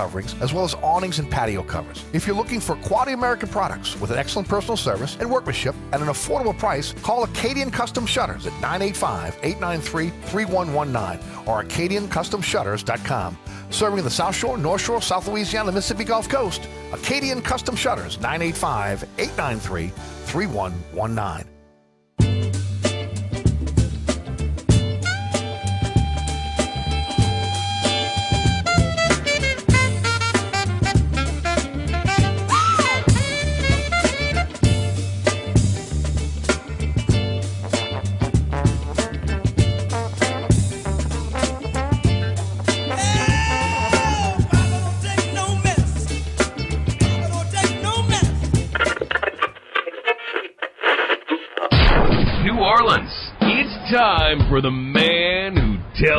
coverings, as well as awnings and patio covers. If you're looking for quality American products with an excellent personal service and workmanship at an affordable price, call Acadian Custom Shutters at 985 893 3119 or AcadianCustomShutters.com. Serving the South Shore, North Shore, South Louisiana, and Mississippi Gulf Coast, Acadian Custom Shutters, 985 893 3119.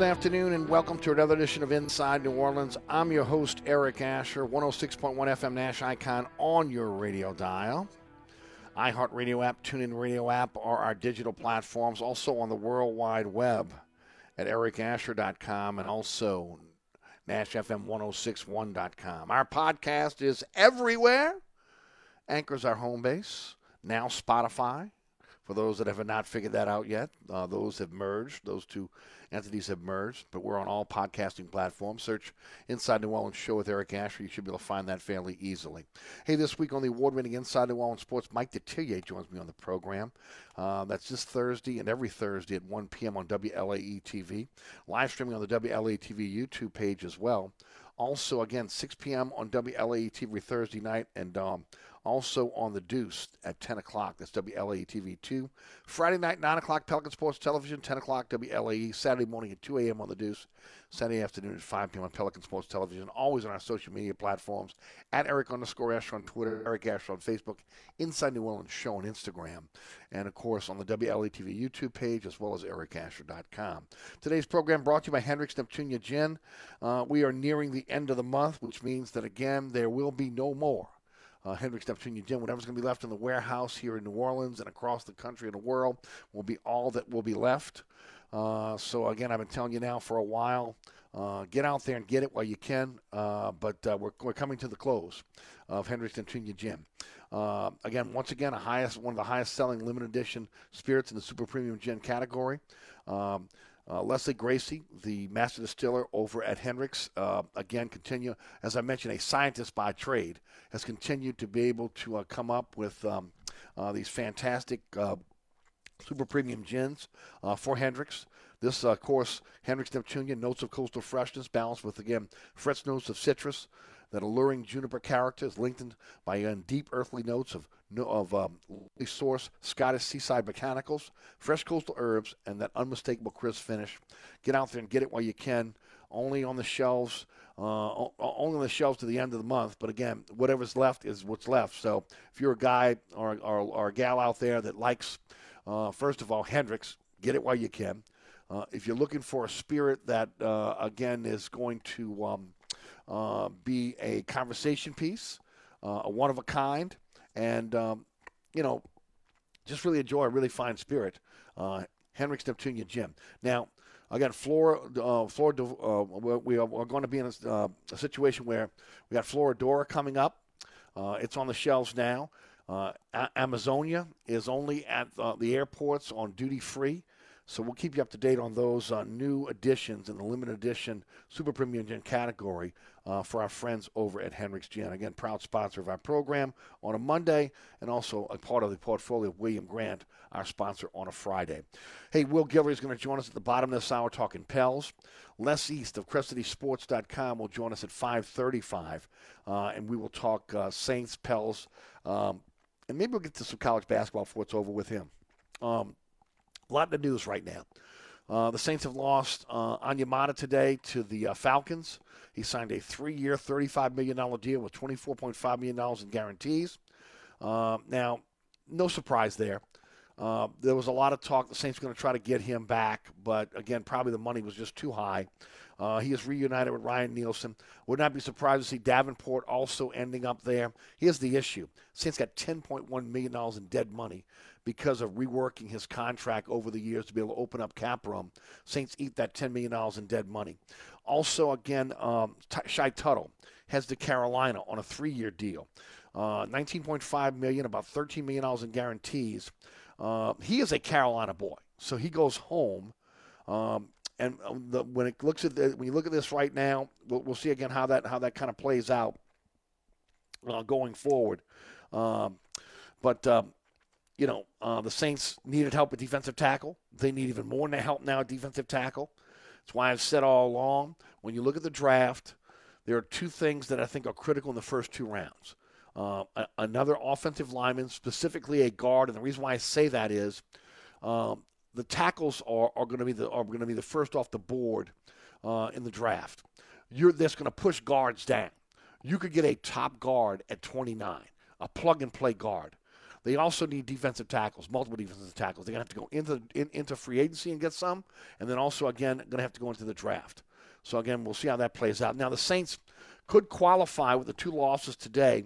Good afternoon and welcome to another edition of Inside New Orleans. I'm your host, Eric Asher, 106.1 FM Nash Icon on your radio dial. iHeartRadio app, TuneIn Radio app are our digital platforms, also on the World Wide Web at ericasher.com and also NashFM1061.com. Our podcast is everywhere. Anchor's our home base. Now Spotify. For those that have not figured that out yet, uh, those have merged. Those two entities have merged, but we're on all podcasting platforms. Search Inside New Orleans Show with Eric Asher. You should be able to find that fairly easily. Hey, this week on the award winning Inside New Orleans Sports, Mike Detillier joins me on the program. Uh, that's this Thursday and every Thursday at 1 p.m. on WLAE TV. Live streaming on the WLAE TV YouTube page as well. Also, again, 6 p.m. on WLAE TV Thursday night and um, also on the Deuce at 10 o'clock. That's WLAE TV 2. Friday night, 9 o'clock, Pelican Sports Television, 10 o'clock, WLAE. Saturday morning at 2 a.m. on the Deuce. Sunday afternoon at 5 p.m. on Pelican Sports Television. Always on our social media platforms at Eric underscore Asher on Twitter, Eric Asher on Facebook, Inside New Orleans Show on Instagram, and of course on the WLAE TV YouTube page as well as ericasher.com. Today's program brought to you by Hendrick's Neptunia Gin. Uh, we are nearing the end of the month, which means that again there will be no more uh, Hendrick's Neptunia Gin. Whatever's going to be left in the warehouse here in New Orleans and across the country and the world will be all that will be left. Uh, so, again, I've been telling you now for a while uh, get out there and get it while you can. Uh, but uh, we're, we're coming to the close of Hendrick's Neptunia Gin. Uh, again, once again, a highest one of the highest selling limited edition spirits in the super premium gin category. Um, Uh, Lesley Gracie, the master distiller over at Hendricks, uh, again, continue, as I mentioned, a scientist by trade, has continued to be able to uh, come up with um, uh, these fantastic uh, super premium gins uh, for Hendricks. This, of course, Hendricks Neptunia, notes of coastal freshness, balanced with, again, fresh notes of citrus, that alluring juniper character is linked by deep earthly notes of of um, source Scottish seaside botanicals, fresh coastal herbs, and that unmistakable crisp finish. Get out there and get it while you can. Only on the shelves, uh, only on the shelves to the end of the month. But again, whatever's left is what's left. So if you're a guy or, or, or a gal out there that likes, uh, first of all, Hendricks, get it while you can. Uh, if you're looking for a spirit that, uh, again, is going to um, uh, be a conversation piece, uh, a one of a kind, and um, you know, just really enjoy a really fine spirit. Uh, Hendricks Neptunia Gin. Now, again, Flora, uh, Flora, uh, we are, going to be in a, uh, a, situation where we got Flora Adora coming up. Uh, it's on the shelves now. Uh, Amazonia is only at the airports on duty free. So we'll keep you up to date on those new additions in the limited edition super premium gin category uh, for our friends over at Hendricks Gin. Again, proud sponsor of our program on a Monday and also a part of the portfolio of William Grant, our sponsor on a Friday. Hey, Will Guillory is going to join us at the bottom of this hour talking Pels. Les East of CrestCitySports.com will join us at 535, uh, and we will talk uh, Saints, Pels, um, and maybe we'll get to some college basketball before it's over with him. Um, a lot of news right now. Uh, the Saints have lost uh, Onyemata today to the uh, Falcons. He signed a three-year, $35 million deal with $24.5 million in guarantees. Uh, now, no surprise there. Uh, there was a lot of talk the Saints were going to try to get him back, but again, probably the money was just too high. Uh, he is reunited with Ryan Nielsen. Would not be surprised to see Davenport also ending up there. Here's the issue: Saints got 10.1 million dollars in dead money because of reworking his contract over the years to be able to open up cap room. Saints eat that $10 million in dead money. Also, again, um, T- Tuttle heads to Carolina on a three-year deal. Uh, 19.5 million, about 13 million dollars in guarantees. Uh, he is a Carolina boy, so he goes home. Um, and uh, the, when it looks at the, when you look at this right now, we'll, we'll see again how that how that kind of plays out uh, going forward. Um, but um, you know, uh, the Saints needed help at defensive tackle. They need even more help now at defensive tackle. That's why I've said all along when you look at the draft, there are two things that I think are critical in the first two rounds. Uh, another offensive lineman, specifically a guard, and the reason why I say that is um, the tackles are, are going to be the are going to be the first off the board uh, in the draft. You're that's going to push guards down. You could get a top guard at 29, a plug and play guard. They also need defensive tackles, multiple defensive tackles. They're going to have to go into in, into free agency and get some, and then also again going to have to go into the draft. So again, we'll see how that plays out. Now the Saints could qualify with the two losses today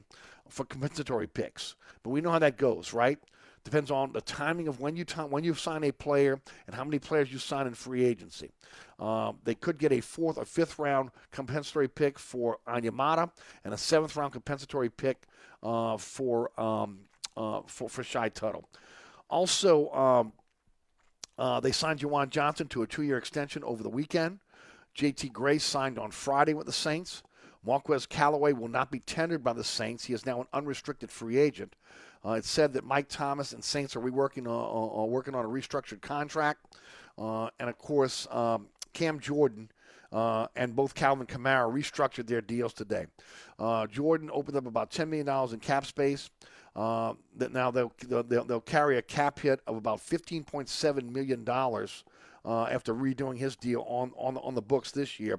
for compensatory picks, but we know how that goes, right? Depends on the timing of when you t- when you sign a player and how many players you sign in free agency. Um, they could get a fourth or fifth round compensatory pick for Onyemata and a seventh round compensatory pick uh, for um, uh, for, for Shy Tuttle. Also, um, uh, they signed Juwan Johnson to a two year extension over the weekend. JT Gray signed on Friday with the Saints. Marquez Callaway will not be tendered by the Saints. He is now an unrestricted free agent. Uh, it's said that Mike Thomas and Saints are reworking, uh, uh, working on a restructured contract. Uh, and of course, um, Cam Jordan uh, and both Alvin Kamara restructured their deals today. Uh, Jordan opened up about $10 million in cap space. Uh, that now they'll, they'll, they'll carry a cap hit of about $15.7 million uh, after redoing his deal on, on, on the books this year.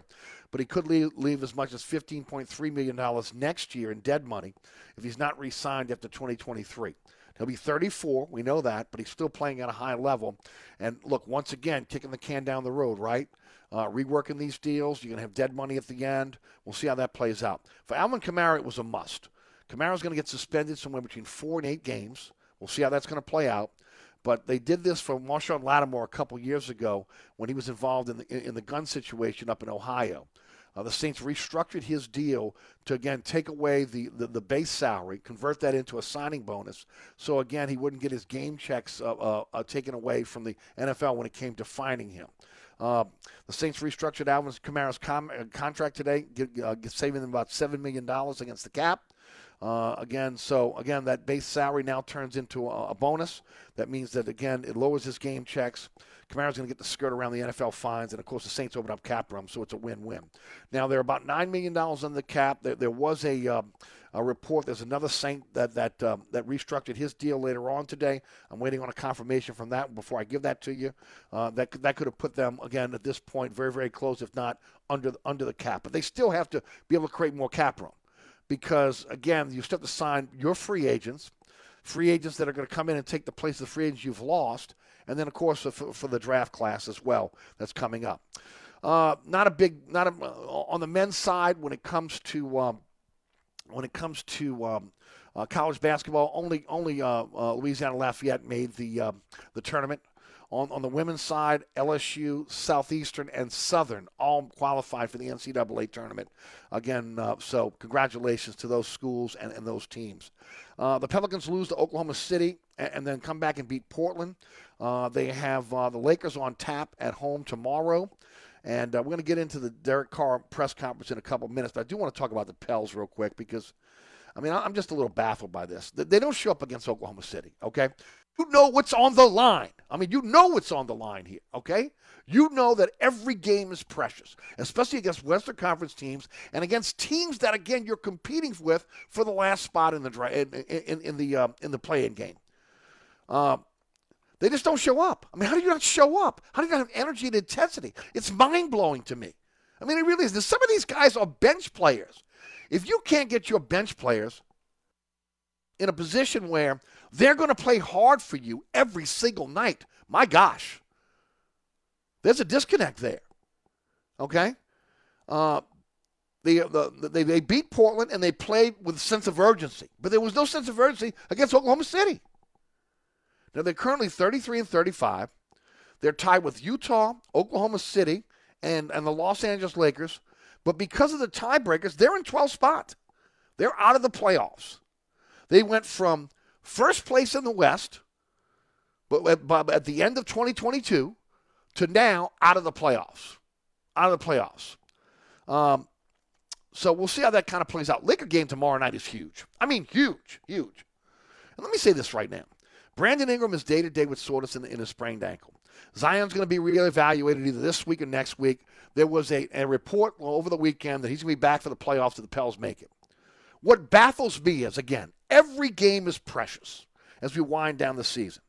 But he could leave, leave as much as $15.3 million next year in dead money if he's not re signed after 2023. He'll be 34, we know that, but he's still playing at a high level. And look, once again, kicking the can down the road, right? Uh, reworking these deals. You're going to have dead money at the end. We'll see how that plays out. For Alvin Kamara, it was a must. Kamara's going to get suspended somewhere between four and eight games. We'll see how that's going to play out. But they did this for Marshon Lattimore a couple years ago when he was involved in the, in the gun situation up in Ohio. Uh, the Saints restructured his deal to again take away the, the, the, base salary, convert that into a signing bonus. So again, he wouldn't get his game checks uh, uh, uh taken away from the NFL when it came to finding him. Uh, the Saints restructured Alvin Kamara's com- uh, contract today, get, saving them about $7 million against the cap. Uh, again, so again, that base salary now turns into a, a, bonus. That means that again, it lowers his game checks. Kamara's going to get the skirt around the NFL fines, and of course, the Saints open up cap room, so it's a win-win. Now they're about nine million dollars on the cap. There, there was a uh, a report. There's another Saint that that um, that restructured his deal later on today. I'm waiting on a confirmation from that before I give that to you. Uh, that that could have put them again at this point very very close, if not under under the cap. But they still have to be able to create more cap room because again, you still have to sign your free agents, free agents that are going to come in and take the place of the free agents you've lost, and then of course for, for the draft class as well that's coming up. Uh, not a big, not a, on the men's side when it comes to um, when it comes to um, uh, college basketball, only only uh, uh Louisiana Lafayette made the uh, the tournament. On, on the women's side, LSU, Southeastern, and Southern all qualified for the NCAA tournament. Again, uh, so congratulations to those schools and, and those teams. Uh, the Pelicans lose to Oklahoma City and, and then come back and beat Portland. Uh, they have uh, the Lakers on tap at home tomorrow. And uh, we're going to get into the Derek Carr press conference in a couple minutes, but I do want to talk about the Pels real quick because, I mean, I'm just a little baffled by this. They don't show up against Oklahoma City, okay? You know what's on the line. I mean, you know what's on the line here, okay? You know that every game is precious, especially against Western Conference teams and against teams that, again, you're competing with for the last spot in the in, in, in the uh, in the play-in game. Uh, they just don't show up. I mean, how do you not show up? How do you not have energy and intensity? It's mind blowing to me. I mean, it really is. Some of these guys are bench players. If you can't get your bench players in a position where they're going to play hard for you every single night, my gosh, there's a disconnect there. Okay? Uh, the, the, they, they beat Portland and they played with a sense of urgency, but there was no sense of urgency against Oklahoma City. Now they're currently 33 and 35. They're tied with Utah, Oklahoma City, and, and the Los Angeles Lakers. But because of the tiebreakers, they're in 12th spot. They're out of the playoffs. They went from first place in the West, but at the end of 2022, to now out of the playoffs. Out of the playoffs. Um, so we'll see how that kind of plays out. Laker game tomorrow night is huge. I mean, huge, huge. And let me say this right now. Brandon Ingram is day to day with soreness in, in a sprained ankle. Zion's going to be reevaluated either this week or next week. There was a, a report over the weekend that he's going to be back for the playoffs if the Pels make it. What baffles me is, again, every game is precious as we wind down the season.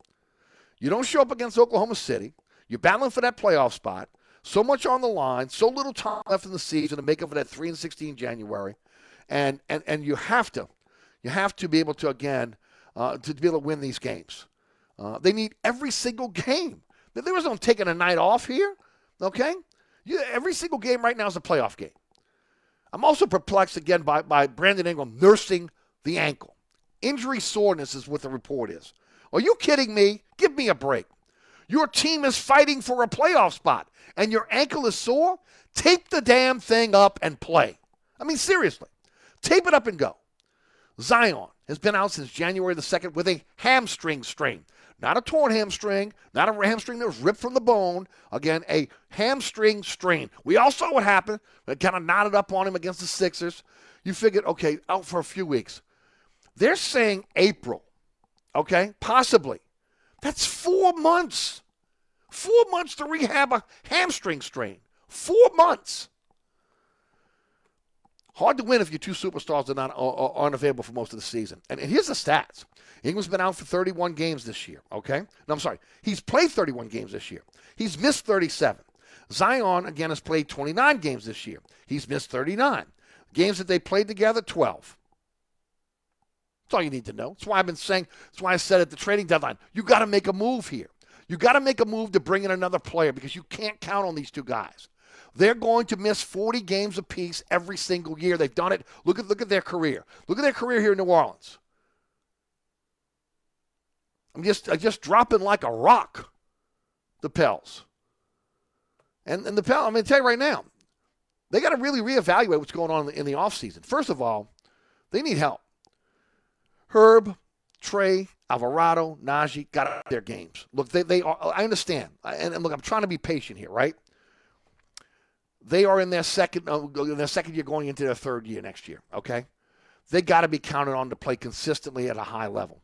You don't show up against Oklahoma City. You're battling for that playoff spot. So much on the line, so little time left in the season to make up for that 3 and 16 January. And, and, and you have to, you have to be able to, again, uh, to be able to win these games. Uh, they need every single game. There was no taking a night off here, okay? You, every single game right now is a playoff game. I'm also perplexed again by, by Brandon Ingram nursing the ankle. Injury soreness is what the report is. Are you kidding me? Give me a break. Your team is fighting for a playoff spot and your ankle is sore? Tape the damn thing up and play. I mean, seriously. Tape it up and go. Zion has been out since January the 2nd with a hamstring strain. Not a torn hamstring, not a hamstring that was ripped from the bone. Again, a hamstring strain. We all saw what happened. It kind of knotted up on him against the Sixers. You figured, okay, out for a few weeks. They're saying April, okay? Possibly. That's four months. Four months to rehab a hamstring strain. Four months. Hard to win if your two superstars are not are, aren't available for most of the season. And, and here's the stats: Ingram's been out for 31 games this year. Okay, no, I'm sorry, he's played 31 games this year. He's missed 37. Zion again has played 29 games this year. He's missed 39 games that they played together. 12. That's all you need to know. That's why I've been saying. That's why I said at the trading deadline, you got to make a move here. You got to make a move to bring in another player because you can't count on these two guys. They're going to miss 40 games apiece every single year. They've done it. Look at look at their career. Look at their career here in New Orleans. I'm just I'm just dropping like a rock. The Pels. And and the Pels, I'm going to tell you right now, they got to really reevaluate what's going on in the, in the offseason. First of all, they need help. Herb, Trey, Alvarado, Naji got their games. Look, they, they are, I understand. And, and look, I'm trying to be patient here, right? they are in their second uh, in their second year going into their third year next year. Okay, they got to be counted on to play consistently at a high level.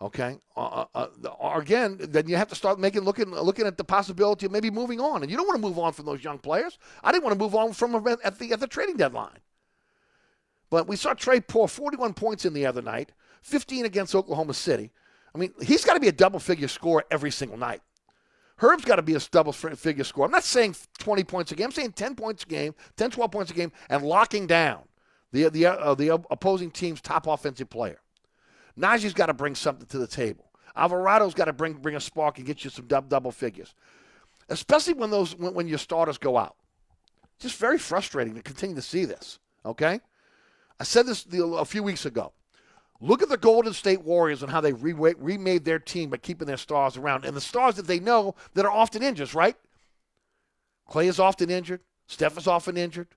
Okay, uh, uh, uh, again, then you have to start making looking looking at the possibility of maybe moving on, and you don't want to move on from those young players. I didn't want to move on from them at the at the trading deadline. But we saw Trey pour 41 points in the other night, 15 against Oklahoma City. I mean, he's got to be a double figure scorer every single night. Herb's got to be a double figure scorer. I'm not saying 20 points a game. I'm saying 10 points a game, 10, 12 points a game, and locking down the the uh, the opposing team's top offensive player. Naji's got to bring something to the table. Alvarado's got to bring bring a spark and get you some double, double figures, especially when those when, when your starters go out. Just very frustrating to continue to see this. Okay, I said this a few weeks ago. Look at the Golden State Warriors and how they re- remade their team by keeping their stars around. And the stars that they know that are often injured, right? Clay is often injured. Steph is often injured.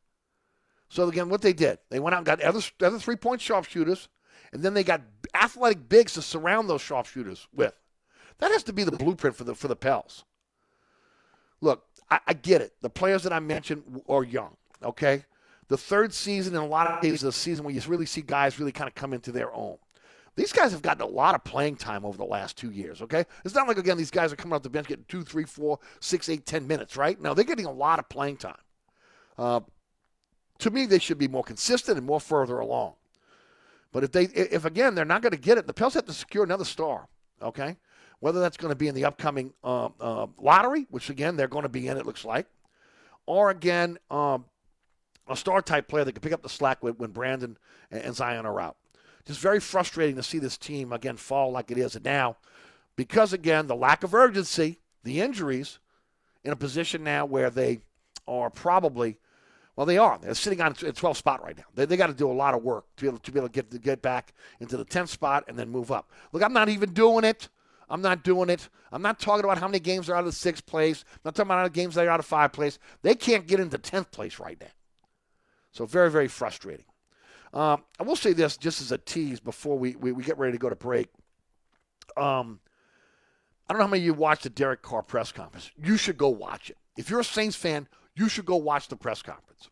So, again, what they did, they went out and got other, other three point sharpshooters, and then they got athletic bigs to surround those sharpshooters with. That has to be the blueprint for the, for the Pels. Look, I, I get it. The players that I mentioned are young, okay? The third season in a lot of cases, a season where you really see guys really kind of come into their own. These guys have gotten a lot of playing time over the last two years, okay? It's not like, again, these guys are coming off the bench getting two, three, four, six, eight, ten minutes, right? No, they're getting a lot of playing time. Uh, to me, they should be more consistent and more further along. But if they, if again, they're not going to get it, the Pels have to secure another star, okay? Whether that's going to be in the upcoming uh, uh, lottery, which again they're going to be in, it looks like, or again, um, a star type player that can pick up the slack when, when Brandon and Zion are out. Just very frustrating to see this team again fall like it is now because again the lack of urgency, the injuries, in a position now where they are probably well they are they're sitting on a 12 spot right now. They, they got to do a lot of work to be able to be able to get to get back into the 10th spot and then move up. Look, I'm not even doing it. I'm not doing it. I'm not talking about how many games are out of the sixth place. I'm not talking about how many games they're out of five place. They can't get into 10th place right now. So very, very frustrating. Um, I will say this just as a tease before we, we, we get ready to go to break. Um, I don't know how many of you watched the Derek Carr press conference. You should go watch it. If you're a Saints fan, you should go watch the press conference.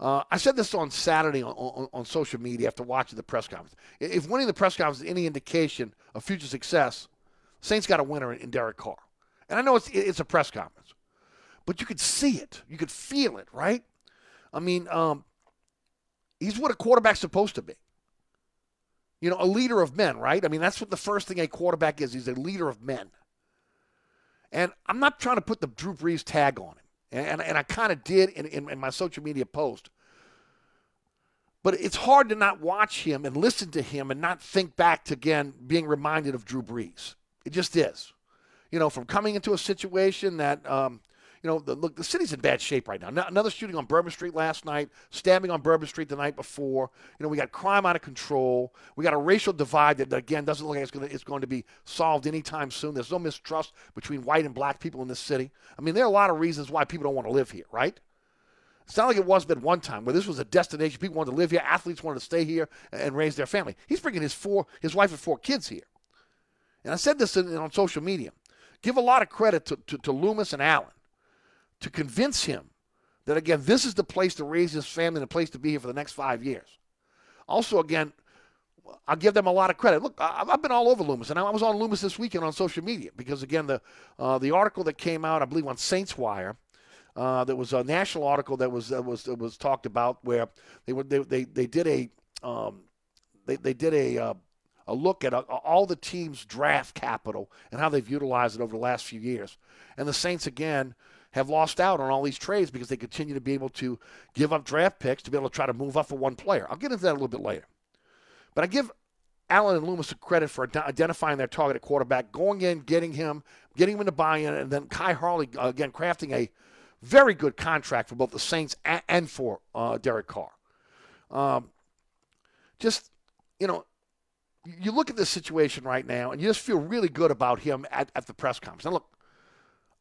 Uh, I said this on Saturday on, on, on, social media after watching the press conference. If winning the press conference is any indication of future success, Saints got a winner in, in Derek Carr. And I know it's, it's a press conference, but you could see it. You could feel it, right? I mean, um, he's what a quarterback's supposed to be. You know, a leader of men, right? I mean, that's what the first thing a quarterback is. He's a leader of men. And I'm not trying to put the Drew Brees tag on him. And, and I kind of did in, in, in my social media post. But it's hard to not watch him and listen to him and not think back to, again, being reminded of Drew Brees. It just is. You know, from coming into a situation that um, you know, the, look, the city's in bad shape right now. Another shooting on Bourbon Street last night, stabbing on Bourbon Street the night before. You know, we got crime out of control. We got a racial divide that, again, doesn't look like it's going to, it's going to be solved anytime soon. There's no mistrust between white and black people in this city. I mean, there are a lot of reasons why people don't want to live here, right? It's not like it was at one time where this was a destination. People wanted to live here. Athletes wanted to stay here and raise their family. He's bringing his four, his wife and four kids here. And I said this in, on social media. Give a lot of credit to, to, to Loomis and Allen to convince him that, again, this is the place to raise his family and the place to be here for the next five years. Also, again, I'll give them a lot of credit. Look, I've been all over Loomis, and I was on Loomis this weekend on social media because, again, the uh, the article that came out, I believe, on Saints Wire, uh, that was a national article that was that was that was talked about where they were they they, they did a um, they they did a uh, a look at uh, all the teams' draft capital and how they've utilized it over the last few years, and the Saints again have lost out on all these trades because they continue to be able to give up draft picks to be able to try to move up for one player. I'll get into that a little bit later. But I give Allen and Loomis credit for identifying their target at quarterback, going in, getting him, getting him into buy-in, and then Khai Harley uh, again crafting a very good contract for both the Saints and, for uh, Derek Carr. Um, just you know, you look at this situation right now, and you just feel really good about him at, at the press conference. Now, look,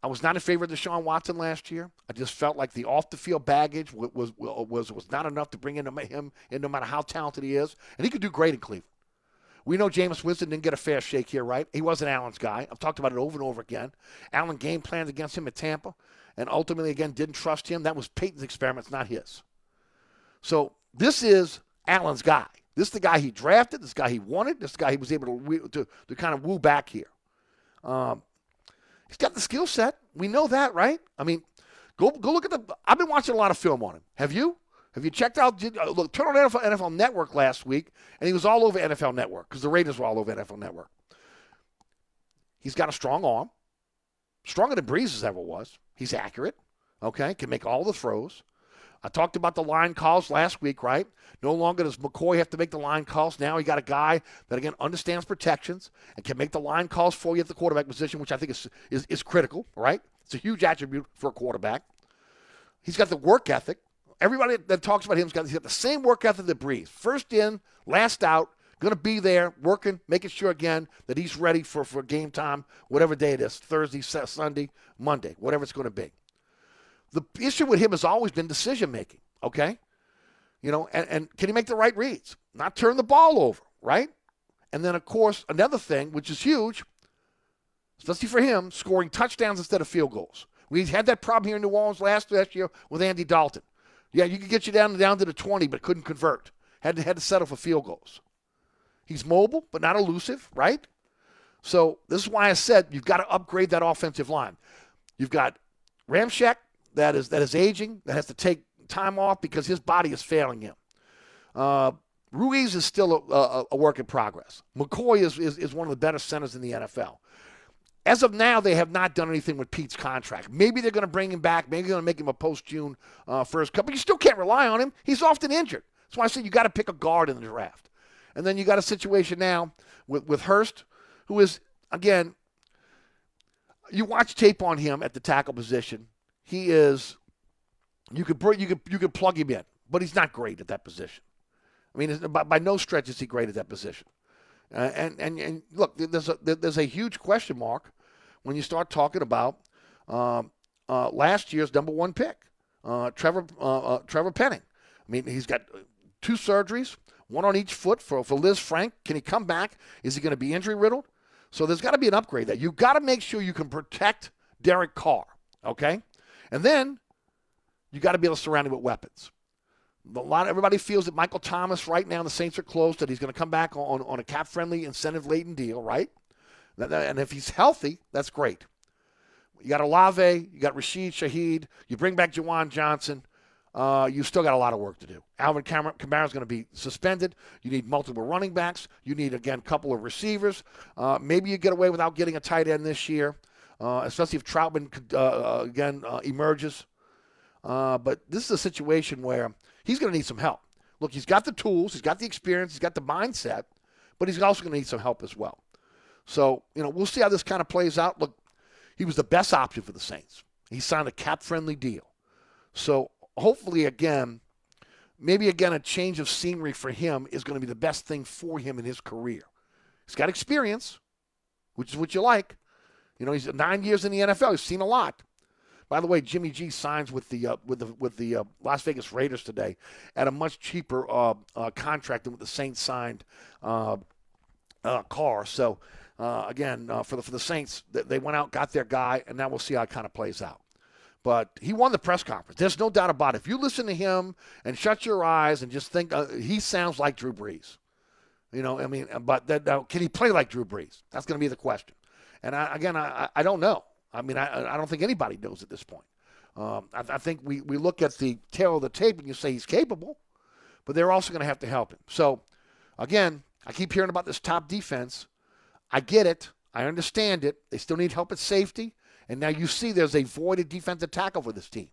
I was not in favor of Deshaun Watson last year. I just felt like the off the field baggage was, was was not enough to bring in him in no matter how talented he is, and he could do great in Cleveland. We know Jameis Winston didn't get a fair shake here, right? He wasn't Allen's guy. I've talked about it over and over again. Allen game planned against him at Tampa, and ultimately, again, didn't trust him. That was Payton's experiment, not his. So this is Allen's guy. This is the guy he drafted. This guy he wanted. This guy he was able to to, to kind of woo back here. Um, he's got the skill set. We know that, right? I mean, go go look at the. I've been watching a lot of film on him. Have you? Have you checked out? Did, uh, look, turn on NFL, NFL Network last week, and he was all over NFL Network because the Raiders were all over NFL Network. He's got a strong arm, stronger than Brees ever was. He's accurate. Okay, can make all the throws. I talked about the line calls last week, right? No longer does McCoy have to make the line calls. Now he got a guy that again understands protections and can make the line calls for you at the quarterback position, which I think is is, is critical, right? It's a huge attribute for a quarterback. He's got the work ethic. Everybody that talks about him has got, he's got the same work ethic that Brees. First in, last out, going to be there, working, making sure again that he's ready for, for game time, whatever day it is Thursday, Sunday, Monday, whatever it's going to be. The issue with him has always been decision making, okay? You know, and, and can he make the right reads? Not turn the ball over, right? And then, of course, another thing, which is huge, especially for him, scoring touchdowns instead of field goals. We had that problem here in New Orleans last, last year with Andy Dalton. Yeah, you could get you down down to the 20, but couldn't convert. Had to, had to settle for field goals. He's mobile, but not elusive, right? So this is why I said you've got to upgrade that offensive line. You've got Ramczyk that is that is aging, that has to take time off because his body is failing him. Uh, Ruiz is still a, a, a, work in progress. McCoy is, is, is one of the better centers in the NFL. As of now, they have not done anything with Peat's contract. Maybe they're going to bring him back. Maybe they're going to make him a post June uh, first cut. But you still can't rely on him. He's often injured. That's why I said you got to pick a guard in the draft. And then you got a situation now with, with Hurst, who is, again, you watch tape on him at the tackle position. He is, you could, bring, you could, you could plug him in, but he's not great at that position. I mean, by, by no stretch is he great at that position. Uh, and, and, and look, there's a, there's a huge question mark when you start talking about um, uh, last year's number one pick, uh, Trevor uh, uh, Trevor Penning. I mean, he's got two surgeries, one on each foot for, for Lisfranc. Can he come back? Is he going to be injury riddled? So there's got to be an upgrade there. You've got to make sure you can protect Derek Carr, okay? And then you got to be able to surround him with weapons. A lot of everybody feels that Michael Thomas right now the Saints are close that he's going to come back on, on a cap friendly incentive laden deal, right? And if he's healthy, that's great. You got Olave, you got Rashid Shaheed, you bring back Juwan Johnson. Uh, you still got a lot of work to do. Alvin Kamara is going to be suspended. You need multiple running backs. You need, again, a couple of receivers. Uh, maybe you get away without getting a tight end this year, uh, especially if Trautman uh, uh, again, uh, emerges. but this is a situation where he's going to need some help. Look, he's got the tools, he's got the experience, he's got the mindset, but he's also going to need some help as well. So, you know, we'll see how this kind of plays out. Look, he was the best option for the Saints. He signed a cap friendly deal. So, hopefully, again, maybe again, a change of scenery for him is going to be the best thing for him in his career. He's got experience, which is what you like. You know, he's nine years in the NFL. He's seen a lot. By the way, Jimmy G signs with the uh, with the with the uh, Las Vegas Raiders today at a much cheaper uh, uh contract than what the Saints signed uh, uh, Carr. So again, for the for the Saints, they went out, got their guy, and now we'll see how it kind of plays out. But he won the press conference. There's no doubt about it. If you listen to him and shut your eyes and just think, he sounds like Drew Brees. You know, I mean, but then, now, can he play like Drew Brees? That's going to be the question. And I, again, I, I don't know. I mean, I, I don't think anybody knows at this point. Um, I, I, think we, we look at the tale of the tape and you say he's capable, but they're also going to have to help him. So, again, I keep hearing about this top defense. I get it. I understand it. They still need help at safety. And now you see there's a voided defensive tackle for this team.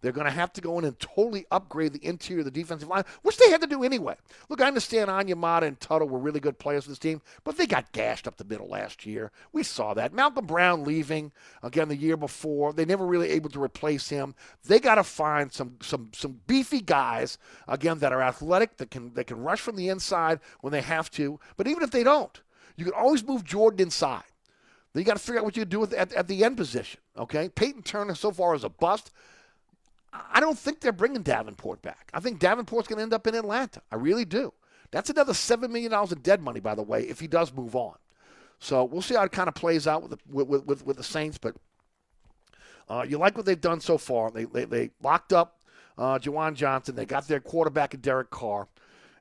They're going to have to go in and totally upgrade the interior of the defensive line, which they had to do anyway. Look, I understand Onyemata and Tuttle were really good players for this team, but they got gashed up the middle last year. We saw that. Malcom Brown leaving again the year before. They never really able to replace him. They got to find some some some beefy guys again that are athletic that can that can rush from the inside when they have to. But even if they don't, you can always move Jordan inside. Then you got to figure out what you do at, at the end position. Okay, Payton Turner so far is a bust. I don't think they're bringing Davenport back. I think Davenport's going to end up in Atlanta. I really do. That's another seven million dollars in dead money, by the way, if he does move on. So we'll see how it kind of plays out with the, with, with, with the Saints. But Uh, you like what they've done so far. They, they, they locked up uh, Juwan Johnson. They got their quarterback in Derek Carr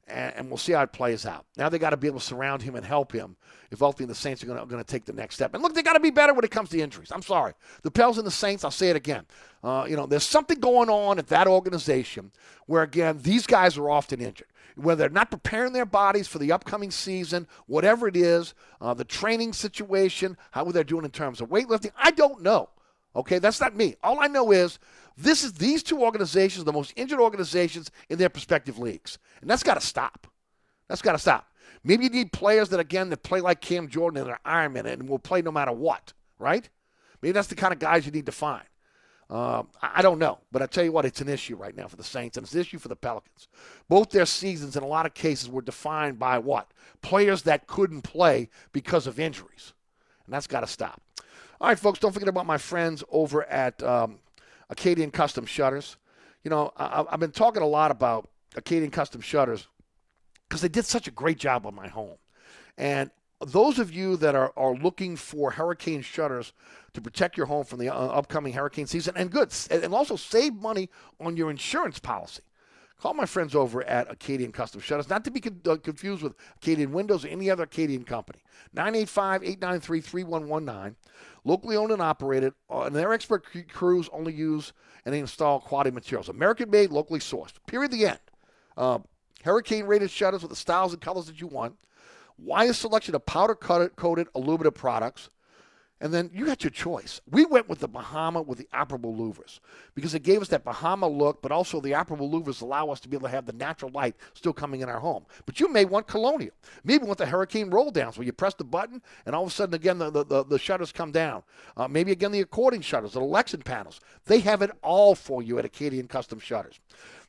and, and we'll see how it plays out. Now they got to be able to surround him and help him if ultimately the Saints are going to take the next step. And look, they got to be better when it comes to injuries. I'm sorry, the Pels and the Saints. I'll say it again. Uh, you know, there's something going on at that organization where again these guys are often injured. Whether they're not preparing their bodies for the upcoming season, whatever it is, uh, the training situation, how they're doing in terms of weightlifting, I don't know. Okay, that's not me. All I know is this is these two organizations, the most injured organizations in their respective leagues, and that's got to stop. That's got to stop. Maybe you need players that again that play like Cam Jordan and are Iron Man and will play no matter what, right? Maybe that's the kind of guys you need to find. Um, I don't know, but I tell you what, it's an issue right now for the Saints, and it's an issue for the Pelicans. Both their seasons, in a lot of cases, were defined by what players that couldn't play because of injuries, and that's got to stop. All right, folks, don't forget about my friends over at um, Acadian Custom Shutters. You know, I, have been talking a lot about Acadian Custom Shutters because they did such a great job on my home. And those of you that are, are looking for hurricane shutters to protect your home from the uh, upcoming hurricane season and goods, and also save money on your insurance policy. Call my friends over at Acadian Custom Shutters, not to be con- uh, confused with Acadian Windows or any other Acadian company. 985 893 3119. Locally owned and operated, uh, and their expert crews only use and install quality materials. American made, locally sourced. Period. The end. Uh, hurricane rated shutters with the styles and colors that you want. Wide selection of powder coated aluminum products and then you got your choice. We went with the Bahama with the operable louvers because it gave us that Bahama look, but also the operable louvers allow us to be able to have the natural light still coming in our home. But you may want colonial. Maybe want the hurricane roll downs where you press the button and all of a sudden again the, the, the, the shutters come down. Uh, maybe again the accordion shutters, the Lexan panels. They have it all for you at Acadian Custom Shutters.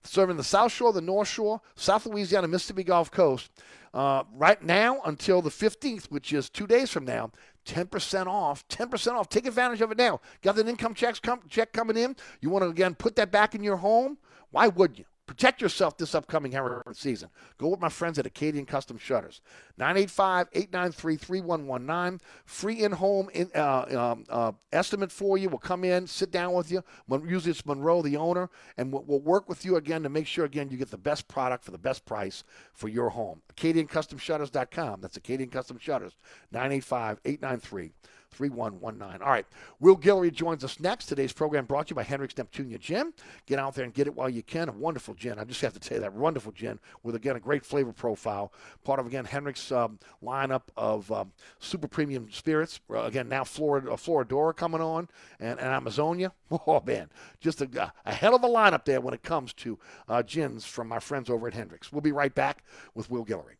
Serving the South Shore, the North Shore, South Louisiana, Mississippi Gulf Coast. Uh, right now until the 15th, which is two days from now, 10% off. 10% off. Take advantage of it now. Got an income checks com- check coming in. You want to, again, put that back in your home? Why would you? Protect yourself this upcoming hurricane season. Go with my friends at Acadian Custom Shutters. 985 893 3119. Free in home uh, um, uh, estimate for you. We'll come in, sit down with you. Usually it's Monroe, the owner, and we'll, we'll work with you again to make sure, again, you get the best product for the best price for your home. AcadianCustomShutters.com. That's Acadian Custom Shutters. 985 893 3119. All right. Will Guillory joins us next. Today's program brought to you by Hendrick's Neptunia Gin. Get out there and get it while you can. A wonderful gin. I just have to tell you that. Wonderful gin with, again, a great flavor profile. Part of, again, Hendrick's um, lineup of um, super premium spirits. Uh, again, now Florida, uh, Flora Adora coming on and, and Amazonia. Oh, man. Just a, a, hell of a lineup there when it comes to uh, gins from my friends over at Hendrick's. We'll be right back with Will Guillory.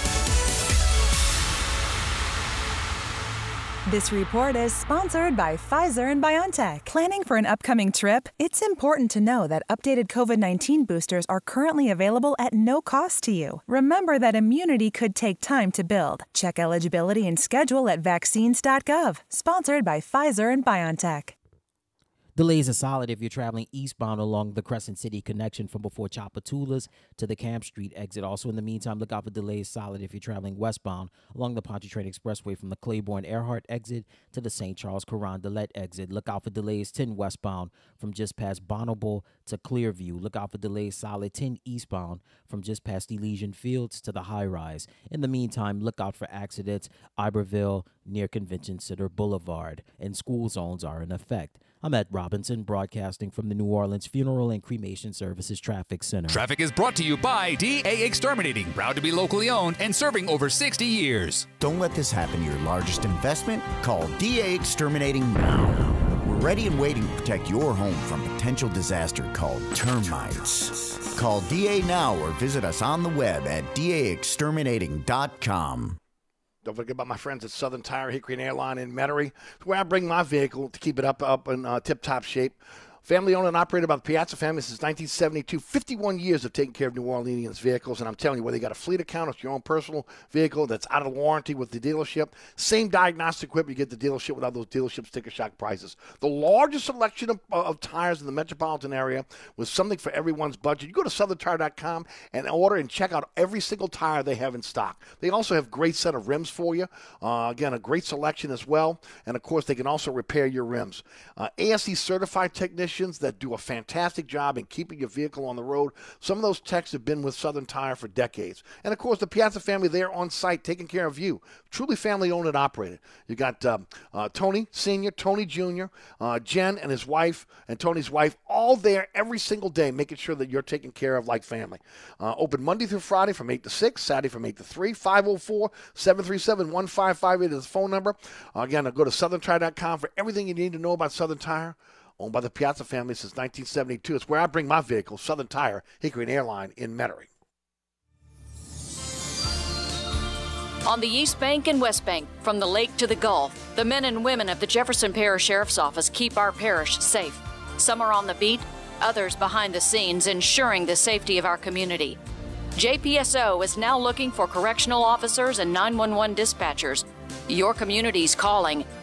This report is sponsored by Pfizer and BioNTech. Planning for an upcoming trip? It's important to know that updated COVID 19 boosters are currently available at no cost to you. Remember that immunity could take time to build. Check eligibility and schedule at vaccines.gov. Sponsored by Pfizer and BioNTech. Delays are solid if you're traveling eastbound along the Crescent City connection from before Tchoupitoulas to the Camp Street exit. Also, in the meantime, look out for delays solid if you're traveling westbound along the Pontchartrain Expressway from the Claiborne Earhart exit to the St. Charles Carondelet exit. Look out for delays 10 westbound from just past Bonnabel to Clearview. Look out for delays solid 10 eastbound from just past Elysian Fields to the high rise. In the meantime, look out for accidents Iberville near Convention Center Boulevard, and school zones are in effect. I'm Ed Robinson, broadcasting from the New Orleans Funeral and Cremation Services Traffic Center. Traffic is brought to you by DA Exterminating, proud to be locally owned and serving over 60 years. Don't let this happen to your largest investment. Call DA Exterminating now. We're ready and waiting to protect your home from potential disaster called termites. Call DA now or visit us on the web at daexterminating.com. Don't forget about my friends at Southern Tire, Hickory and Airline in Metairie, where I bring my vehicle to keep it up, up in uh, tip-top shape. Family owned and operated by the Piazza family since 1972. 51 years of taking care of New Orleans vehicles. And I'm telling you, whether you got a fleet account or your own personal vehicle that's out of warranty with the dealership, same diagnostic equipment you get the dealership without those dealership sticker shock prices. The largest selection of, of tires in the metropolitan area with something for everyone's budget. You go to southerntire.com and order and check out every single tire they have in stock. They also have great set of rims for you. Uh, again, a great selection as well. And of course, they can also repair your rims. Uh, ASE certified technicians that do a fantastic job in keeping your vehicle on the road. Some of those techs have been with Southern Tire for decades. And of course, the Piazza family, they're on site taking care of you. Truly family owned and operated. You got um, uh, Tony Sr., Tony Jr., uh, Jen and his wife, and Tony's wife, all there every single day, making sure that you're taken care of like family. Uh, open Monday through Friday from 8 to 6, Saturday from 8 to 3, 504 737 1558 is the phone number. again, go to southerntire.com for everything you need to know about Southern Tire owned by the Piazza family since 1972. It's where I bring my vehicle, Southern Tire, Hickory and Airline in Metairie. On the East Bank and West Bank, from the lake to the Gulf, the men and women of the Jefferson Parish Sheriff's Office keep our parish safe. Some are on the beat, others behind the scenes, ensuring the safety of our community. JPSO is now looking for correctional officers and 911 dispatchers. Your community's calling.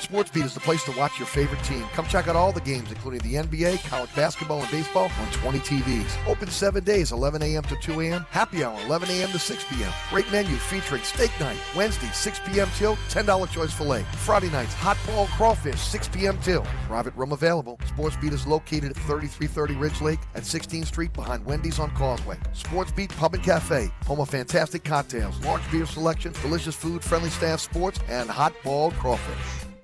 Sports Beat is the place to watch your favorite team. Come check out all the games, including the NBA, college basketball, and baseball on 20 TVs. Open seven days, 11 a.m. to 2 a.m. Happy hour, 11 a.m. to 6 p.m. Great menu featuring steak night, Wednesday, 6 p.m. till $10 choice filet. Friday nights, hot ball crawfish, 6 p.m. till. Private room available. SportsBeat is located at 3330 Ridge Lake at 16th Street behind Wendy's on Causeway. SportsBeat Pub and Cafe, home of fantastic cocktails, large beer selection, delicious food, friendly staff, sports, and hot ball crawfish.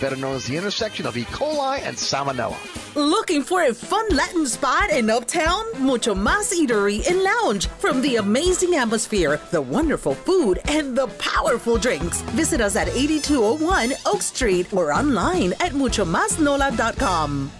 better known as the intersection of E. coli and salmonella. Looking for a fun Latin spot in Uptown? Mucho Mas Eatery and Lounge. From the amazing atmosphere, the wonderful food, and the powerful drinks. Visit us at 8201 Oak Street or online at muchomasnola.com.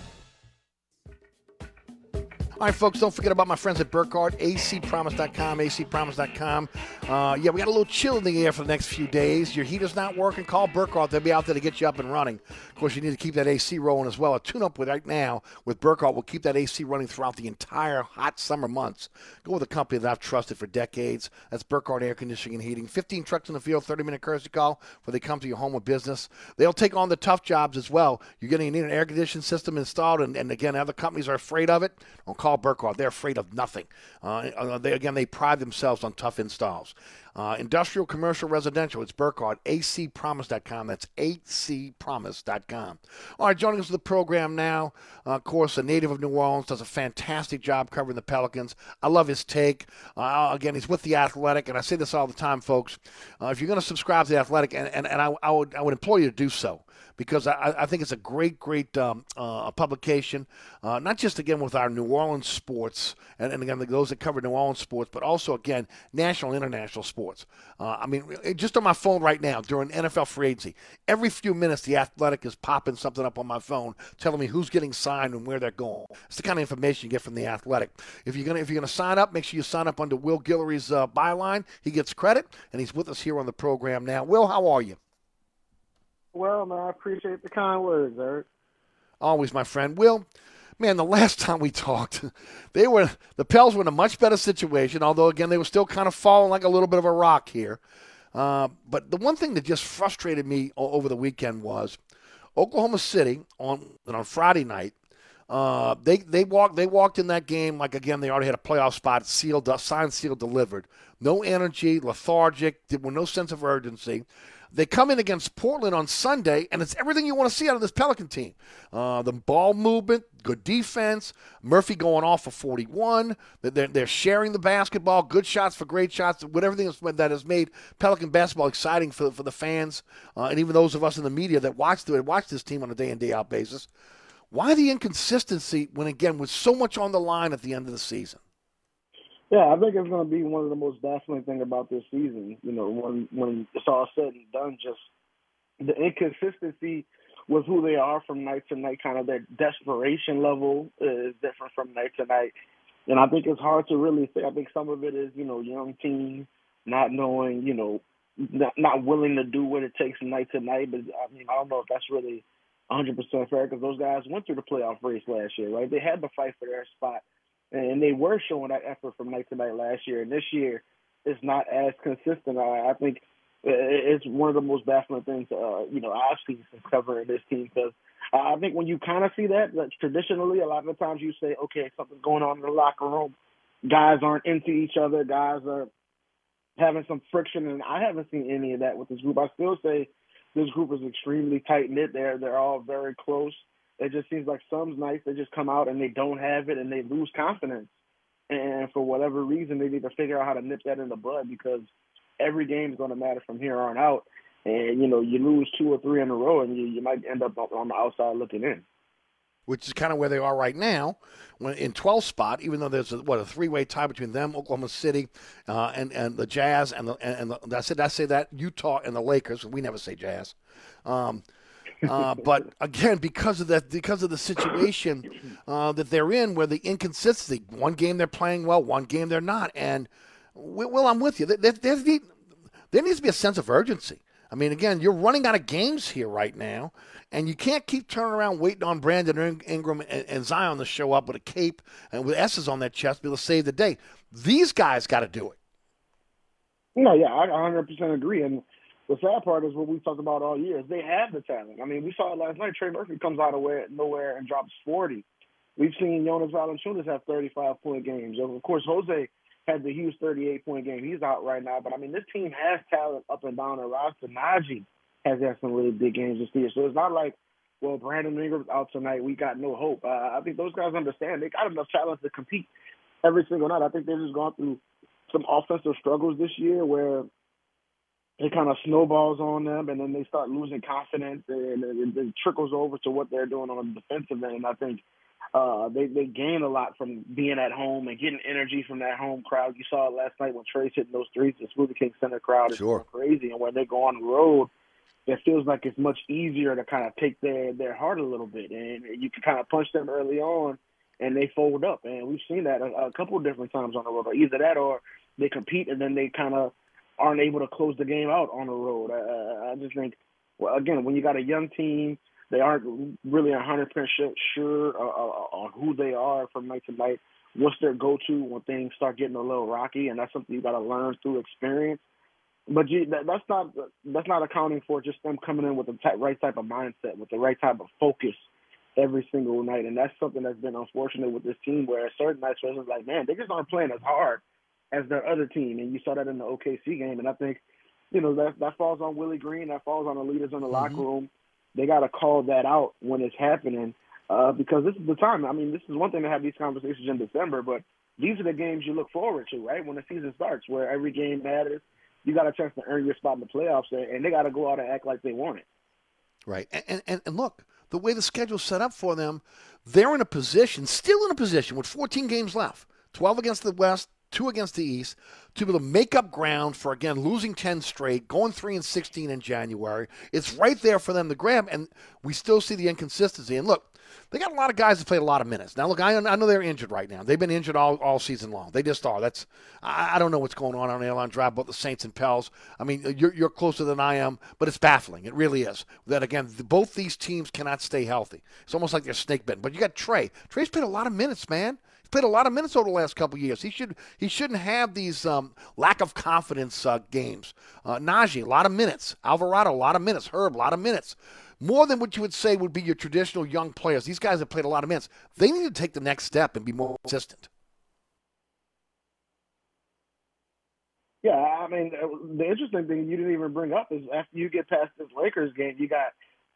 All right, folks, don't forget about my friends at Burkhardt, acpromise.com, acpromise.com. Uh, yeah, we got a little chill in the air for the next few days. Your heater's not working, call Burkhardt. They'll be out there to get you up and running. Of course, you need to keep that AC rolling as well. A tune up with right now with Burkhardt will keep that AC running throughout the entire hot summer months. Go with a company that I've trusted for decades. That's Burkhardt Air Conditioning and Heating. 15 trucks in the field, 30 minute courtesy call where they come to your home or business. They'll take on the tough jobs as well. You're going to need an air conditioning system installed, and, and again, other companies are afraid of it. Don't call Burkhardt. They're afraid of nothing. Uh, they, again, they pride themselves on tough installs. Uh, industrial, commercial, residential. It's Burkhardt, acpromise.com. That's acpromise.com. All right, joining us for the program now, uh, of course, a native of New Orleans, does a fantastic job covering the Pelicans. I love his take. Uh, again, he's with The Athletic, and I say this all the time, folks. Uh, if you're going to subscribe to The Athletic, and, and, and I, I, would, I would implore you to do so. Because I, I think it's a great, great um, uh, publication, uh, not just again with our New Orleans sports and, and again those that cover New Orleans sports, but also again national international sports. Uh, I mean, just on my phone right now during NFL free agency, every few minutes the Athletic is popping something up on my phone telling me who's getting signed and where they're going. It's the kind of information you get from the Athletic. If you're gonna if you're gonna sign up, make sure you sign up under Will Guillory's uh, byline. He gets credit, and he's with us here on the program now. Will, how are you? Well, man, I appreciate the kind words, Eric. Always, my friend. Will, man, the last time we talked, they were the Pels were in a much better situation. Although again, they were still kind of falling like a little bit of a rock here. Uh, but the one thing that just frustrated me over the weekend was Oklahoma City on on Friday night. Uh, they they walked they walked in that game like again they already had a playoff spot sealed signed sealed delivered no energy lethargic with no sense of urgency they come in against Portland on Sunday, and it's everything you want to see out of this Pelican team. Uh, the ball movement, good defense, Murphy going off for 41. They're, they're sharing the basketball, good shots for great shots, whatever that has made Pelican basketball exciting for, for the fans uh, and even those of us in the media that watch, the, watch this team on a day in, day out basis. Why the inconsistency when, again, with so much on the line at the end of the season? Yeah, I think it's going to be one of the most baffling thing about this season. You know, when when it's all said and done, just the inconsistency with who they are from night to night. Kind of their desperation level is different from night to night, and I think it's hard to really say. I think some of it is you know young team not knowing, you know, not, not willing to do what it takes night to night. But I mean, I don't know if that's really 100% fair because those guys went through the playoff race last year, right? They had to fight for their spot and they were showing that effort from night to night last year. And this year, it's not as consistent. I, I think it's one of the most baffling things, uh, you know, I've seen since covering this team because I think when you kind of see that, like traditionally, a lot of the times you say, okay, something's going on in the locker room. Guys aren't into each other. Guys are having some friction, and I haven't seen any of that with this group. I still say this group is extremely tight knit. They're they're all very close. It just seems like some nights they just come out and they don't have it and they lose confidence. And for whatever reason, they need to figure out how to nip that in the bud because every game is going to matter from here on out. And you know, you lose two or three in a row, and you, you might end up on the outside looking in. Which is kind of where they are right now, in 12th spot. Even though there's a, what a three-way tie between them, Oklahoma City, uh, and and the Jazz, and the and, and the, I said I say that Utah and the Lakers. We never say Jazz. Um, uh, but again, because of that, because of the situation uh, that they're in, where the inconsistency, one game they're playing well, one game they're not, and well, I'm with you. There, there, there needs to be a sense of urgency. I mean, again, you're running out of games here right now, and you can't keep turning around waiting on Brandon Ingram and, and Zion to show up with a cape and with S's on their chest to be able to save the day. These guys got to do it. No, yeah, I 100% agree. And the sad part is what we talked about all year is they have the talent. I mean, we saw it last night. Trey Murphy comes out of where, nowhere and drops 40. We've seen Jonas Valanciunas have 35 point games. Of course, Jose had the huge 38 point game. He's out right now, but I mean, this team has talent up and down the roster. Naji has had some really big games this year, so it's not like, well, Brandon Ingram's out tonight. We got no hope. Uh, I think those guys understand they got enough talent to compete every single night. I think they've just gone through some offensive struggles this year where it kind of snowballs on them, and then they start losing confidence, and it, it trickles over to what they're doing on the defensive end. And I think uh, they they gain a lot from being at home and getting energy from that home crowd. You saw it last night when Trey's hitting those threes. The Smoothie King Center crowd is sure. crazy, and when they go on the road, it feels like it's much easier to kind of take their their heart a little bit, and you can kind of punch them early on, and they fold up. And we've seen that a, a couple of different times on the road. Either that, or they compete and then they kind of aren't able to close the game out on the road. I, I just think, well, again, when you got a young team, they aren't really a hundred percent sure uh, uh, on who they are from night to night. What's their go-to when things start getting a little rocky, and that's something you got to learn through experience. But you, that, that's not that's not accounting for just them coming in with the right type of mindset, with the right type of focus every single night, and that's something that's been unfortunate with this team. Where certain nights, where it's like, man, they just aren't playing as hard as their other team, and you saw that in the OKC game. And I think, you know, that that falls on Willie Green, that falls on the leaders in the mm-hmm. locker room. They got to call that out when it's happening, uh, because this is the time. I mean, this is one thing to have these conversations in December, but these are the games you look forward to, right? When the season starts, where every game matters. You got a chance to earn your spot in the playoffs, and they got to go out and act like they want it. Right. And, and, and look, the way the schedule's set up for them, they're in a position, still in a position with 14 games left 12 against the West, two against the East, to be able to make up ground for, again, losing 10 straight, going 3 and 16 in January. It's right there for them to grab, and we still see the inconsistency. And look, they got a lot of guys that played a lot of minutes. Now, look, I, I know they're injured right now. They've been injured all, all season long. They just are. That's I, I don't know what's going on on airline drive about the Saints and Pels. I mean, you're, you're closer than I am, but it's baffling. It really is. That, again, the, both these teams cannot stay healthy. It's almost like they're snake bitten. But you got Trey. Trey's played a lot of minutes, man. He's played a lot of minutes over the last couple years. He should he shouldn't have these um, lack of confidence uh, games. Uh, Naji, a lot of minutes. Alvarado, a lot of minutes. Herb, a lot of minutes more than what you would say would be your traditional young players. These guys have played a lot of minutes. They need to take the next step and be more consistent. Yeah, I mean, uh, the interesting thing you didn't even bring up is after you get past this Lakers game, you got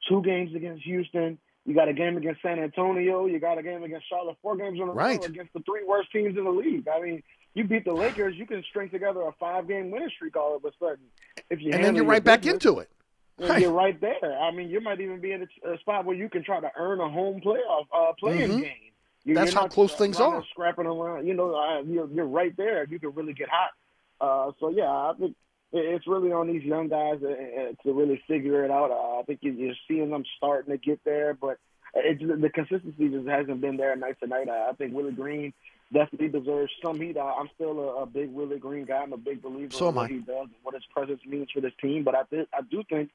two games against Houston, you got a game against San Antonio, you got a game against Charlotte, four games in a right. row against the three worst teams in the league. I mean, you beat the Lakers, you can string together a five-game winning streak all of a sudden. If you and then you're right back business, into it. Right. You're right there. I mean, you might even be in a, a spot where you can try to earn a home playoff uh, playing mm-hmm. game. You're, That's you're how close things are. Scrapping around, you know, uh, you're, you're right there. You can really get hot. Uh, so yeah, I think it's really on these young guys to really figure it out. Uh, I think you're seeing them starting to get there, but it's, the consistency just hasn't been there night to night. I think Willie Green definitely deserves some heat. I'm still a, a big Willie Green guy. I'm a big believer so in what I. he does and what his presence means for this team. But I, th- I do think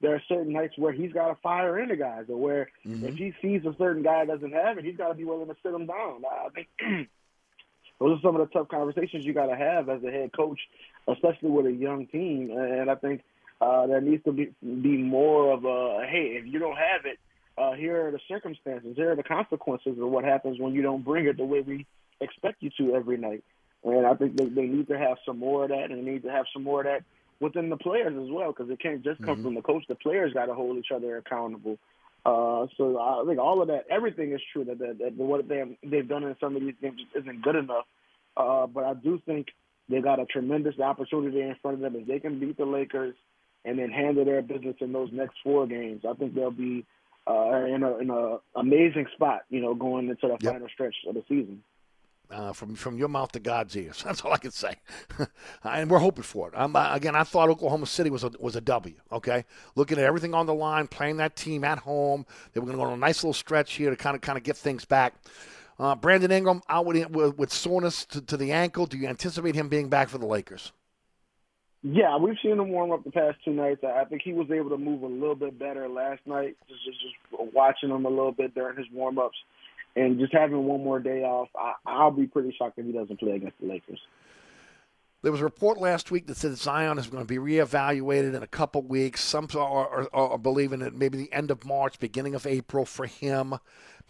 there are certain nights where he's got to fire in the guys, or where mm-hmm. if he sees a certain guy doesn't have it, he's got to be willing to sit him down. I think those are some of the tough conversations you got to have as a head coach, especially with a young team. And I think uh, there needs to be be more of a hey, if you don't have it, uh, here are the circumstances, here are the consequences of what happens when you don't bring it the way we expect you to every night. And I think they, they need to have some more of that, and they need to have some more of that within the players as well, because it can't just come mm-hmm. from the coach. The players got to hold each other accountable. Uh, so I think all of that, everything is true that, that, that what they they've done in some of these games isn't good enough. Uh, but I do think they got a tremendous opportunity in front of them if they can beat the Lakers and then handle their business in those next four games. I think they'll be uh, in a in a amazing spot, you know, going into the yep. final stretch of the season. Uh, from from your mouth to God's ears. That's all I can say, and we're hoping for it. Um, again, I thought Oklahoma City was a was a W. Okay, looking at everything on the line, playing that team at home, they were going to go on a nice little stretch here to kind of kind of get things back. Uh, Brandon Ingram out with, with, with soreness to, to, the ankle. Do you anticipate him being back for the Lakers? Yeah, we've seen him warm up the past two nights. I think he was able to move a little bit better last night. Just just, just watching him a little bit during his warm ups, and just having one more day off. I, I'll be pretty shocked if he doesn't play against the Lakers. There was a report last week that said Zion is going to be reevaluated in a couple weeks. Some are, are, are believing that maybe the end of March, beginning of April for him.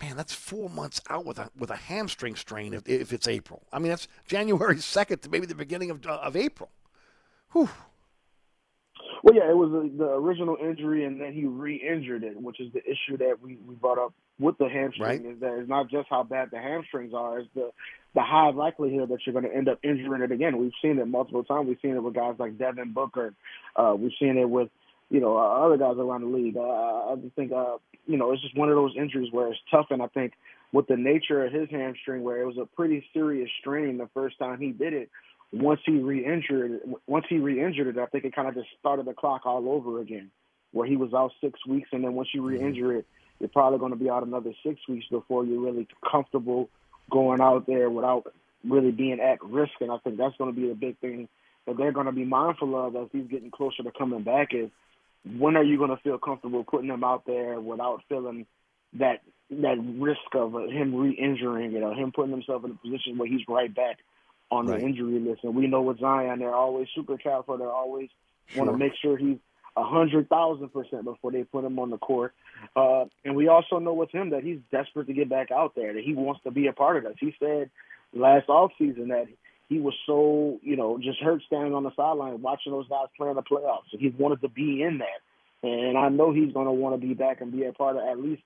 Man, that's four months out with a with a hamstring strain if, if it's April. I mean, that's January second to maybe the beginning of of April. Whew. Well, yeah, it was a, the original injury, and then he re-injured it, which is the issue that we, we brought up with the hamstring. Right. Is that it's not just how bad the hamstrings are; it's the the high likelihood that you're going to end up injuring it again. We've seen it multiple times. We've seen it with guys like Devin Booker. Uh, we've seen it with you know uh, other guys around the league. Uh, I just think uh, you know it's just one of those injuries where it's tough, and I think with the nature of his hamstring, where it was a pretty serious strain the first time he did it once he re-injured once he re-injured it, I think it kind of just started the clock all over again, where he was out six weeks, and then once you mm-hmm. re-injure it, you're probably going to be out another six weeks before you're really comfortable going out there without really being at risk. And I think that's going to be the big thing that they're going to be mindful of as he's getting closer to coming back. Is when are you going to feel comfortable putting him out there without feeling that that risk of him re-injuring, you know, him putting himself in a position where he's right back on the injury list. And we know with Zion, they're always super careful. They always want to make sure he's a hundred thousand percent before they put him on the court. Uh, and we also know with him that he's desperate to get back out there. That he wants to be a part of this. He said last off season that he was so you know just hurt standing on the sideline watching those guys play in the playoffs. So he wanted to be in that. And I know he's going to want to be back and be a part of at least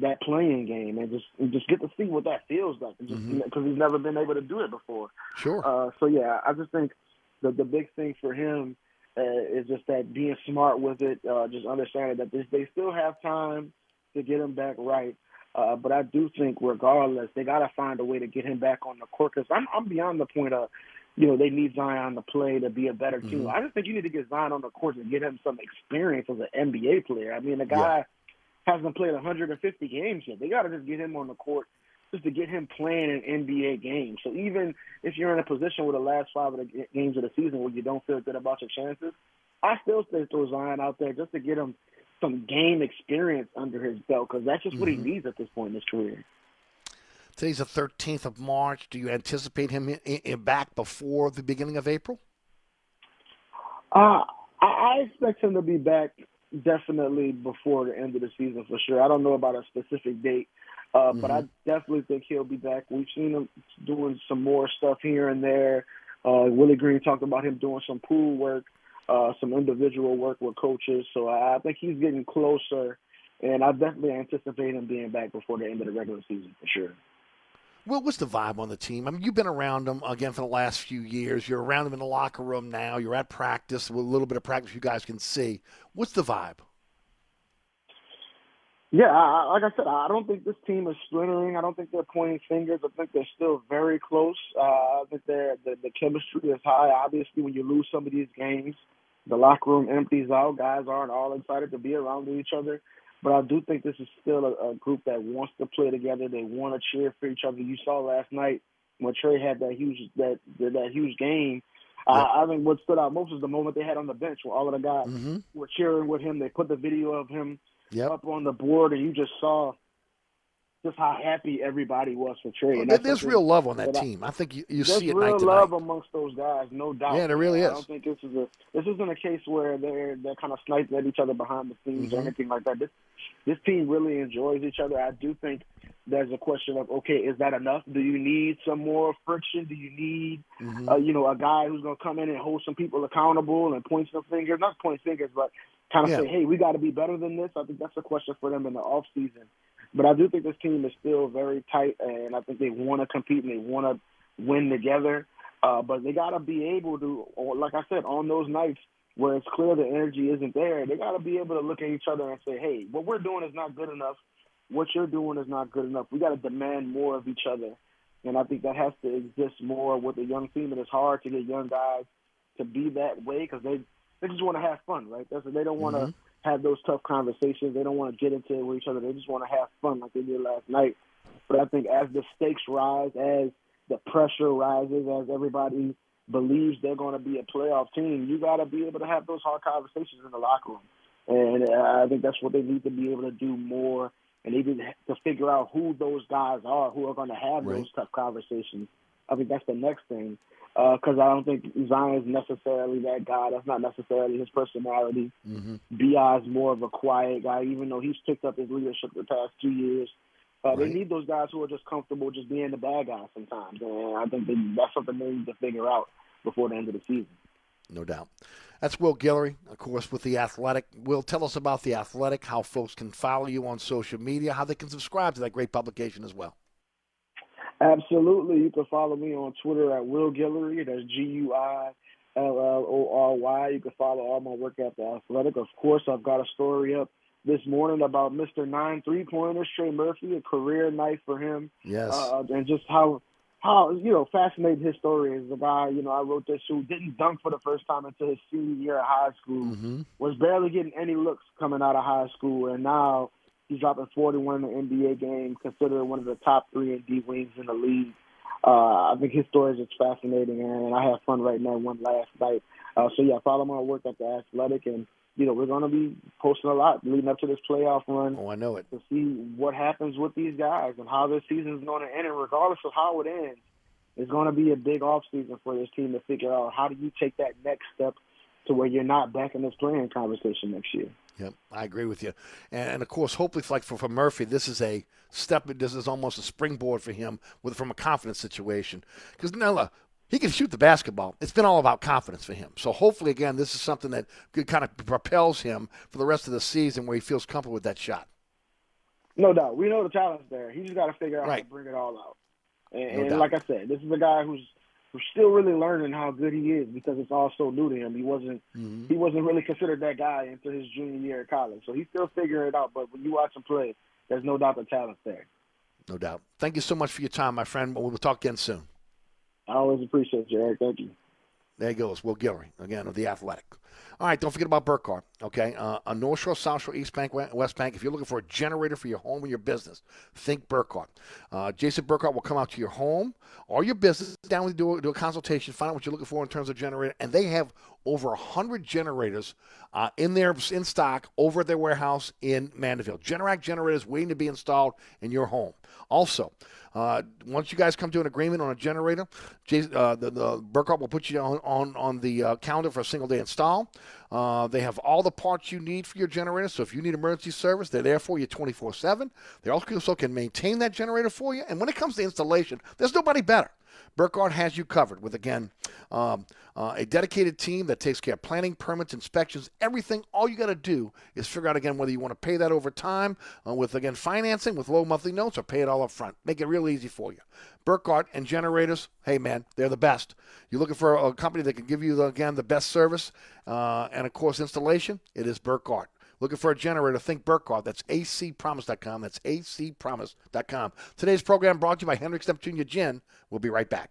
that playing game and just and just get to see what that feels like because Mhm. he's never been able to do it before. Sure. Uh, so yeah, I just think the the big thing for him Uh, it's just that being smart with it, uh, just understanding that this, they still have time to get him back right. Uh, but I do think, regardless, they got to find a way to get him back on the court. Because I'm, I'm beyond the point of, you know, they need Zion to play to be a better team. Mm-hmm. I just think you need to get Zion on the court to get him some experience as an NBA player. I mean, the guy hasn't played 150 games yet. They got to just get him on the court just to get him playing an NBA game. So even if you're in a position with the last five of the games of the season where you don't feel good about your chances, I still say throw Zion out there just to get him some game experience under his belt because that's just what Mhm. he needs at this point in his career. Today's the 13th of March. Do you anticipate him in, in back before the beginning of April? Uh, I, I expect him to be back definitely before the end of the season for sure. I don't know about a specific date, uh, but I definitely think he'll be back. We've seen him doing some more stuff here and there. Uh, Willie Green talked about him doing some pool work, uh, some individual work with coaches. So I I think he's getting closer, and I definitely anticipate him being back before the end of the regular season for sure. What's the vibe on the team? I mean, you've been around them again for the last few years. You're around them in the locker room now. You're at practice with a little bit of practice you guys can see. What's the vibe? Yeah, like I said, I don't think this team is splintering. I don't think they're pointing fingers. I think they're still very close. Uh, I think they're, the the chemistry is high. Obviously, when you lose some of these games, the locker room empties out. Guys aren't all excited to be around each other. But I do think this is still a, a group that wants to play together. They want to cheer for each other. You saw last night when Trey had that huge that that, huge game. Uh, I think what stood out most was the moment they had on the bench where all of the guys Mm-hmm. were cheering with him. They put the video of him Yep. up on the board, and you just saw just how happy everybody was for Trey. Well, And there's real love on that team. I think you, you see it real love amongst those guys, no doubt. Yeah, there really is. I don't think this is a this isn't a case where they're they're kind of sniping at each other behind the scenes or Mhm. anything like that. This this team really enjoys each other. I do think there's a question of okay, is that enough? Do you need some more friction? Do you need Mm-hmm. uh, you know a guy who's going to come in and hold some people accountable and point some fingers, not point fingers, but kind of Yeah. say, hey, we got to be better than this. I think that's a question for them in the off season. But I do think this team is still very tight, and I think they want to compete and they want to win together. Uh, but they got to be able to, like I said, on those nights where it's clear the energy isn't there, they got to be able to look at each other and say, hey, what we're doing is not good enough. What you're doing is not good enough. We got to demand more of each other. And I think that has to exist more with the young team. And it's hard to get young guys to be that way because they, they just want to have fun, right? That's, they don't want to have those tough conversations. They don't want to get into it with each other. They just want to have fun like they did last night. But I think as the stakes rise, as the pressure rises, as everybody believes they're going to be a playoff team, you got to be able to have those hard conversations in the locker room. And uh, I think that's what they need to be able to do more. And they need to figure out who those guys are who are going to have Right. those tough conversations. I think that's the next thing. Because I don't think Zion's necessarily that guy. That's not necessarily his personality. Mm-hmm. Bi is more of a quiet guy, even though he's picked up his leadership the past two years. Uh, They need those guys who are just comfortable just being the bad guy sometimes, and I think they, that's something they need to figure out before the end of the season. No doubt. That's Will Guillory, of course, with The Athletic. Will, tell us about The Athletic, how folks can follow you on social media, how they can subscribe to that great publication as well. Absolutely, you can follow me on Twitter at Will Guillory. That's G U I L L O R Y. You can follow all my work at the Athletic. Of course, I've got a story up this morning about Mr. Nine Three Pointers, Trey Murphy, a career night for him. Yes. uh, and just how how you know fascinating his story is. The guy, you know, I wrote this who didn't dunk for the first time until his senior year of high school, Mm-hmm. was barely getting any looks coming out of high school, and now he's dropping 41 in the NBA game, considered one of the top three and D wings in the league. Uh, I think his story is just fascinating, and I have fun writing that one last night. Uh, so yeah, follow my work at the Athletic, and you know we're going to be posting a lot leading up to this playoff run Oh, I know it. to see what happens with these guys and how this season is going to end. And regardless of how it ends, it's going to be a big off season for this team to figure out how do you take that next step to where you're not back in this playing conversation next year. Yep, I agree with you. And, and of course, hopefully, like for, for Murphy, this is a step. This is almost a springboard for him with from a confidence situation. Because Nella, he can shoot the basketball. It's been all about confidence for him. So hopefully, again, this is something that could kind of propels him for the rest of the season, where he feels comfortable with that shot. No doubt. We know the talent's there. He just got to figure out how to bring it all out. And, No and like I said, this is a guy who's still really learning how good he is because it's all so new to him. He wasn't Mm-hmm. he wasn't really considered that guy until his junior year at college. So he's still figuring it out. But when you watch him play, there's no doubt the talent's there. No doubt. Thank you so much for your time, my friend. We'll talk again soon. I always appreciate you, Eric. Thank you. There he goes, Will Guillory, again, of The Athletic. All right, don't forget about Burkhardt, okay? Uh, on North Shore, South Shore, East Bank, West Bank, if you're looking for a generator for your home or your business, think Burkhardt. Uh, Jason Burkhardt will come out to your home or your business, down with do, do a consultation, find out what you're looking for in terms of generator, and they have over 100 generators uh, in their in stock over at their warehouse in Mandeville. Generac generators waiting to be installed in your home. Also, uh, once you guys come to an agreement on a generator, Jason, uh, the, the Burkhardt will put you on on, on the uh, calendar for a single day install. Uh, they have all the parts you need for your generator. So if you need emergency service, they're there for you 24 7. They also can maintain that generator for you. And when it comes to installation, there's nobody better. Burkhardt has you covered with, again, um, uh, a dedicated team that takes care of planning, permits, inspections, everything. All you got to do is figure out, again, whether you want to pay that over time uh, with, again, financing with low monthly notes or pay it all up front. Make it real easy for you. Burkhardt and generators, hey, man, they're the best. You're looking for a company that can give you, again, the best service uh, and, of course, installation? It is Burkhardt. Looking for a generator? Think Burkhardt. That's acpromise.com. That's acpromise.com. Today's program brought to you by Hendricks Neptunia Gin. We'll be right back.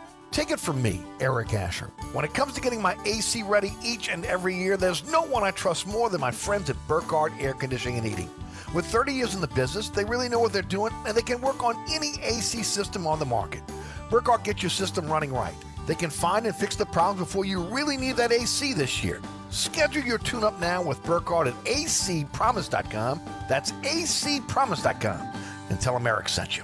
Take it from me, Eric Asher. When it comes to getting my AC ready each and every year, there's no one I trust more than my friends at Burkhardt Air Conditioning and Heating. With 30 years in the business, they really know what they're doing and they can work on any AC system on the market. Burkhardt gets your system running right. They can find and fix the problems before you really need that AC this year. Schedule your tune up now with Burkhardt at acpromise.com. That's acpromise.com. And tell them Eric sent you.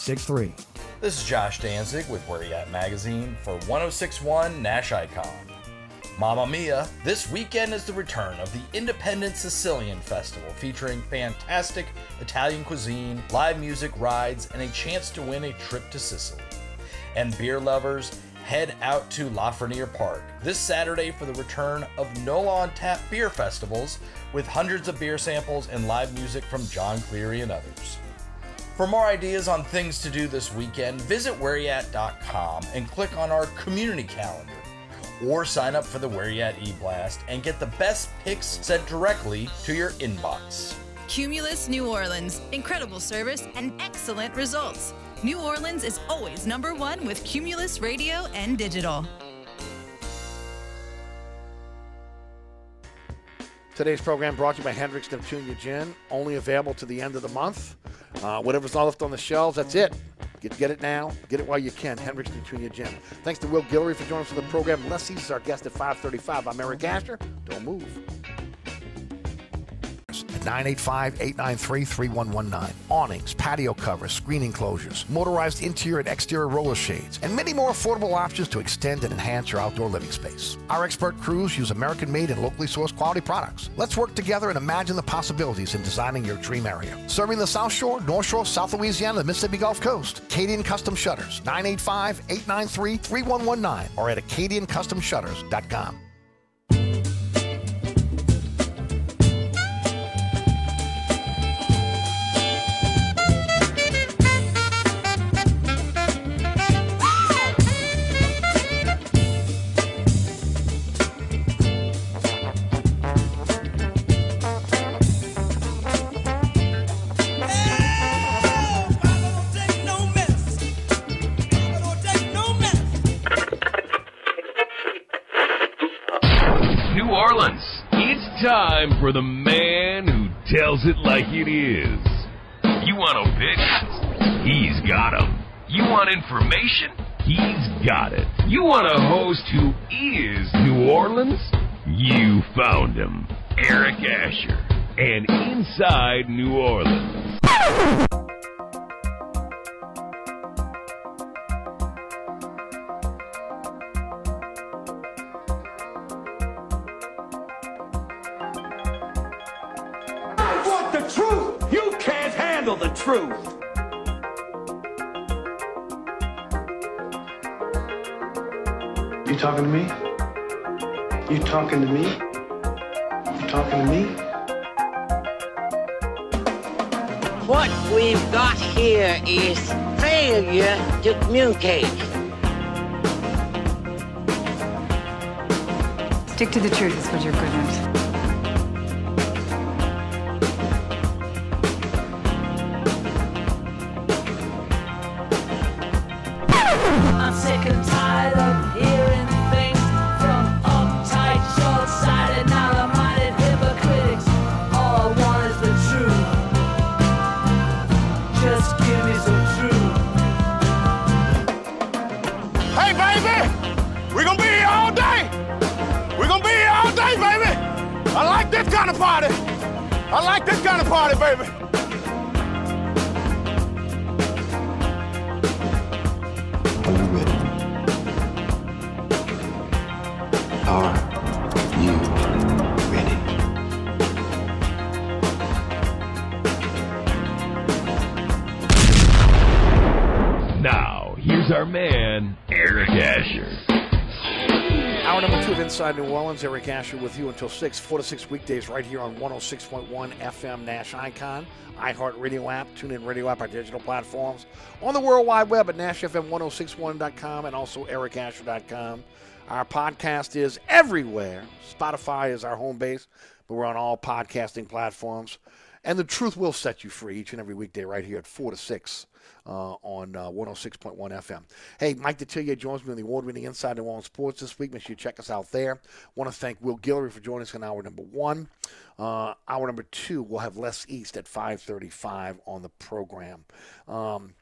7663. This is Josh Danzig with Where Y'at Magazine for 1061 Nash Icon. Mamma Mia, this weekend is the return of the Independence Sicilian Festival featuring fantastic Italian cuisine, live music, rides, and a chance to win a trip to Sicily. And beer lovers, head out to Lafreniere Park this Saturday for the return of NOLA on Tap beer festivals with hundreds of beer samples and live music from Jon Cleary and others. For more ideas on things to do this weekend, visit whereyat.com and click on our community calendar. Or sign up for the Where Y'at e-blast and get the best picks sent directly to your inbox. Cumulus New Orleans. Incredible service and excellent results. New Orleans is always number one with Cumulus Radio and Digital. Today's program brought to you by Hendricks Neptunia Gin, only available to the end of the month. Uh, whatever's left on the shelves, that's it. Get, get it now. Get it while you can. Hendricks Neptunia Gin. Thanks to Will Guillory for joining us for the program. Les East is our guest at 535. I'm Eric Asher. Don't move. 985-893-3119. Awnings, patio covers, screen enclosures, motorized interior and exterior roller shades, and many more affordable options to extend and enhance your outdoor living space. Our expert crews use American-made and locally sourced quality products. Let's work together and imagine the possibilities in designing your dream area. Serving the South Shore, North Shore, South Louisiana, the Mississippi Gulf Coast. Acadian Custom Shutters, 985-893-3119 or at acadiancustomshutters.com. Inside New Orleans. Eric Asher with you until 6, 4 to 6 weekdays right here on 106.1 FM Nash Icon, iHeartRadio app, TuneIn Radio app, our digital platforms, on the World Wide Web at NashFM1061.com and also EricAsher.com. Our podcast is everywhere. Spotify is our home base, but we're on all podcasting platforms. And the truth will set you free each and every weekday right here at 4 to 6 uh, on uh, 106.1 FM. Hey, Mike Detillier joins me on the award-winning Inside New Orleans Sports this week. Make sure you check us out there. want to thank Will Guillory for joining us in hour number one. Uh, hour number two, we'll have Les East at 535 on the program. Um,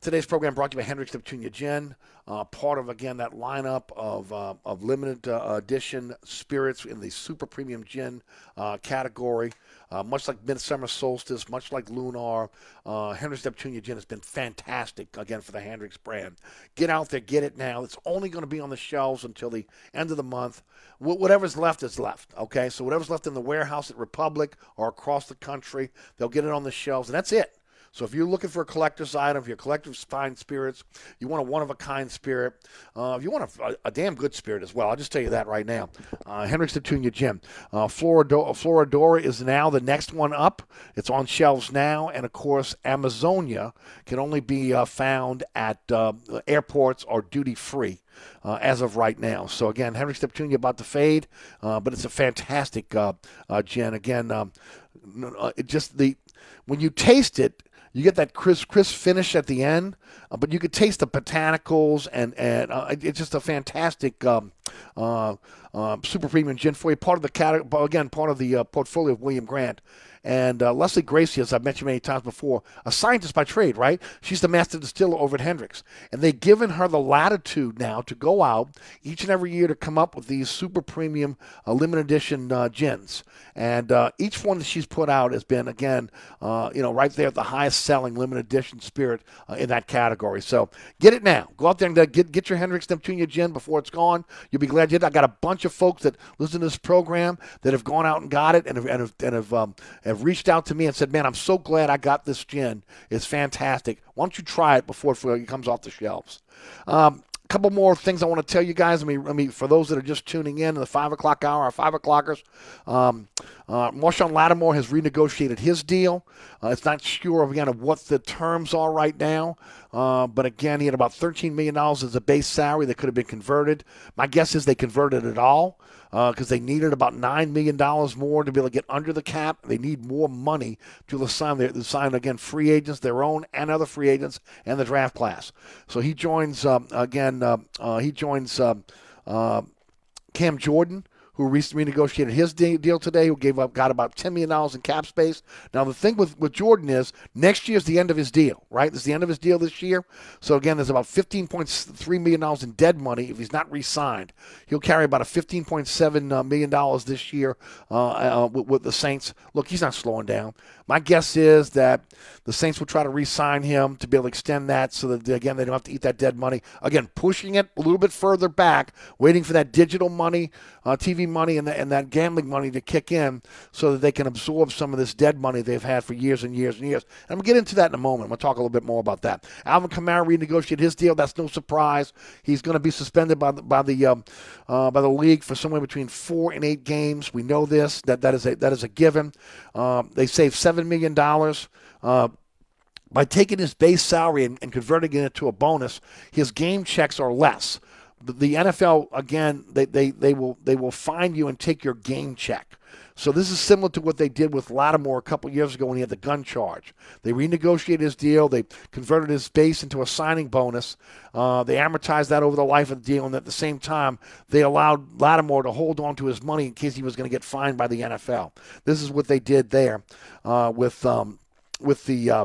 Today's program brought to you by Hendricks Neptunia Gin, uh, part of again that lineup of uh, of limited uh, edition spirits in the super premium gin uh, category. Uh, much like Midsummer Solstice, much like Lunar, uh, Hendricks Neptunia Gin has been fantastic again for the Hendricks brand. Get out there, get it now. It's only going to be on the shelves until the end of the month. Wh- whatever's left is left. Okay, so whatever's left in the warehouse at Republic or across the country, they'll get it on the shelves, and that's it. So if you're looking for a collector's item, if you're collecting fine spirits, you want a one of a kind spirit, uh, if you want a, a, a, damn good spirit as well, I'll just tell you that right now. Uh, Hendrick's Neptunia Gin. Uh, Flora Adora, Floridora is now the next one up. It's on shelves now. And of course, Amazonia can only be uh, found at uh, airports or duty free. Uh, as of right now. So again, Hendrick's Neptunia about to fade, uh, but it's a fantastic uh, uh gin. Again, um, it just the when you taste it, you get that crisp, crisp finish at the end, uh, but you could taste the botanicals, and and uh, it's just a fantastic um, uh, uh super premium gin for you. Part of the category, again, part of the uh, portfolio of William Grant. And uh, Lesley Gracie, as I've mentioned many times before, a scientist by trade, right? She's the master distiller over at Hendrick's. And they've given her the latitude now to go out each and every year to come up with these super premium uh, limited edition uh, gins. And uh, each one that she's put out has been, again, uh, you know, right there at the highest selling limited edition spirit uh, in that category. So get it now. Go out there and get, get your Hendrick's Neptunia gin before it's gone. You'll be glad you did. I got a bunch of folks that listen to this program that have gone out and got it and have, and have, and have, um, have have reached out to me and said, "Man, I'm so glad I got this gin. It's fantastic. Why don't you try it before it comes off the shelves?" Um, a couple more things I want to tell you guys. I mean, I mean, for those that are just tuning in, in the five o'clock hour, our five o'clockers, um, uh, Marshon Lattimore has renegotiated his deal. Uh, it's not sure again of what the terms are right now, uh, but again, he had about thirteen million dollars as a base salary that could have been converted. My guess is they converted it all because uh, they needed about nine million dollars more to be able to get under the cap. They need more money to sign their sign again free agents, their own and other free agents, and the draft class. So he joins um, again. Uh, uh, he joins um, uh, Cam Jordan who recently renegotiated his deal today, who gave up got about ten million dollars in cap space. Now the thing with, with Jordan is next year is the end of his deal, right? This is the end of his deal this year. So again, there's about fifteen point three million dollars in dead money if he's not re-signed. He'll carry about a fifteen point seven uh, million dollars this year uh, uh, with, with the Saints. Look, he's not slowing down. My guess is that the Saints will try to re-sign him to be able to extend that so that again they don't have to eat that dead money. Again, pushing it a little bit further back, waiting for that digital money, uh, TV money, and, the, and that gambling money to kick in so that they can absorb some of this dead money they've had for years and years and years. And I'm gonna get into that in a moment. I'm gonna talk a little bit more about that. Alvin Kamara renegotiated his deal. That's no surprise. He's going to be suspended by the by the um, uh, by the league for somewhere between four and eight games. We know this. That that is a that is a given. Um, they saved seven million dollars. Uh, by taking his base salary and, and, converting it into a bonus, his game checks are less. The, the NFL again, they, they, they will they will find you and take your game check. So this is similar to what they did with Lattimore a couple years ago when he had the gun charge. They renegotiated his deal. They converted his base into a signing bonus. Uh, they amortized that over the life of the deal, and at the same time, they allowed Lattimore to hold on to his money in case he was going to get fined by the NFL. This is what they did there uh, with um, with the. Uh,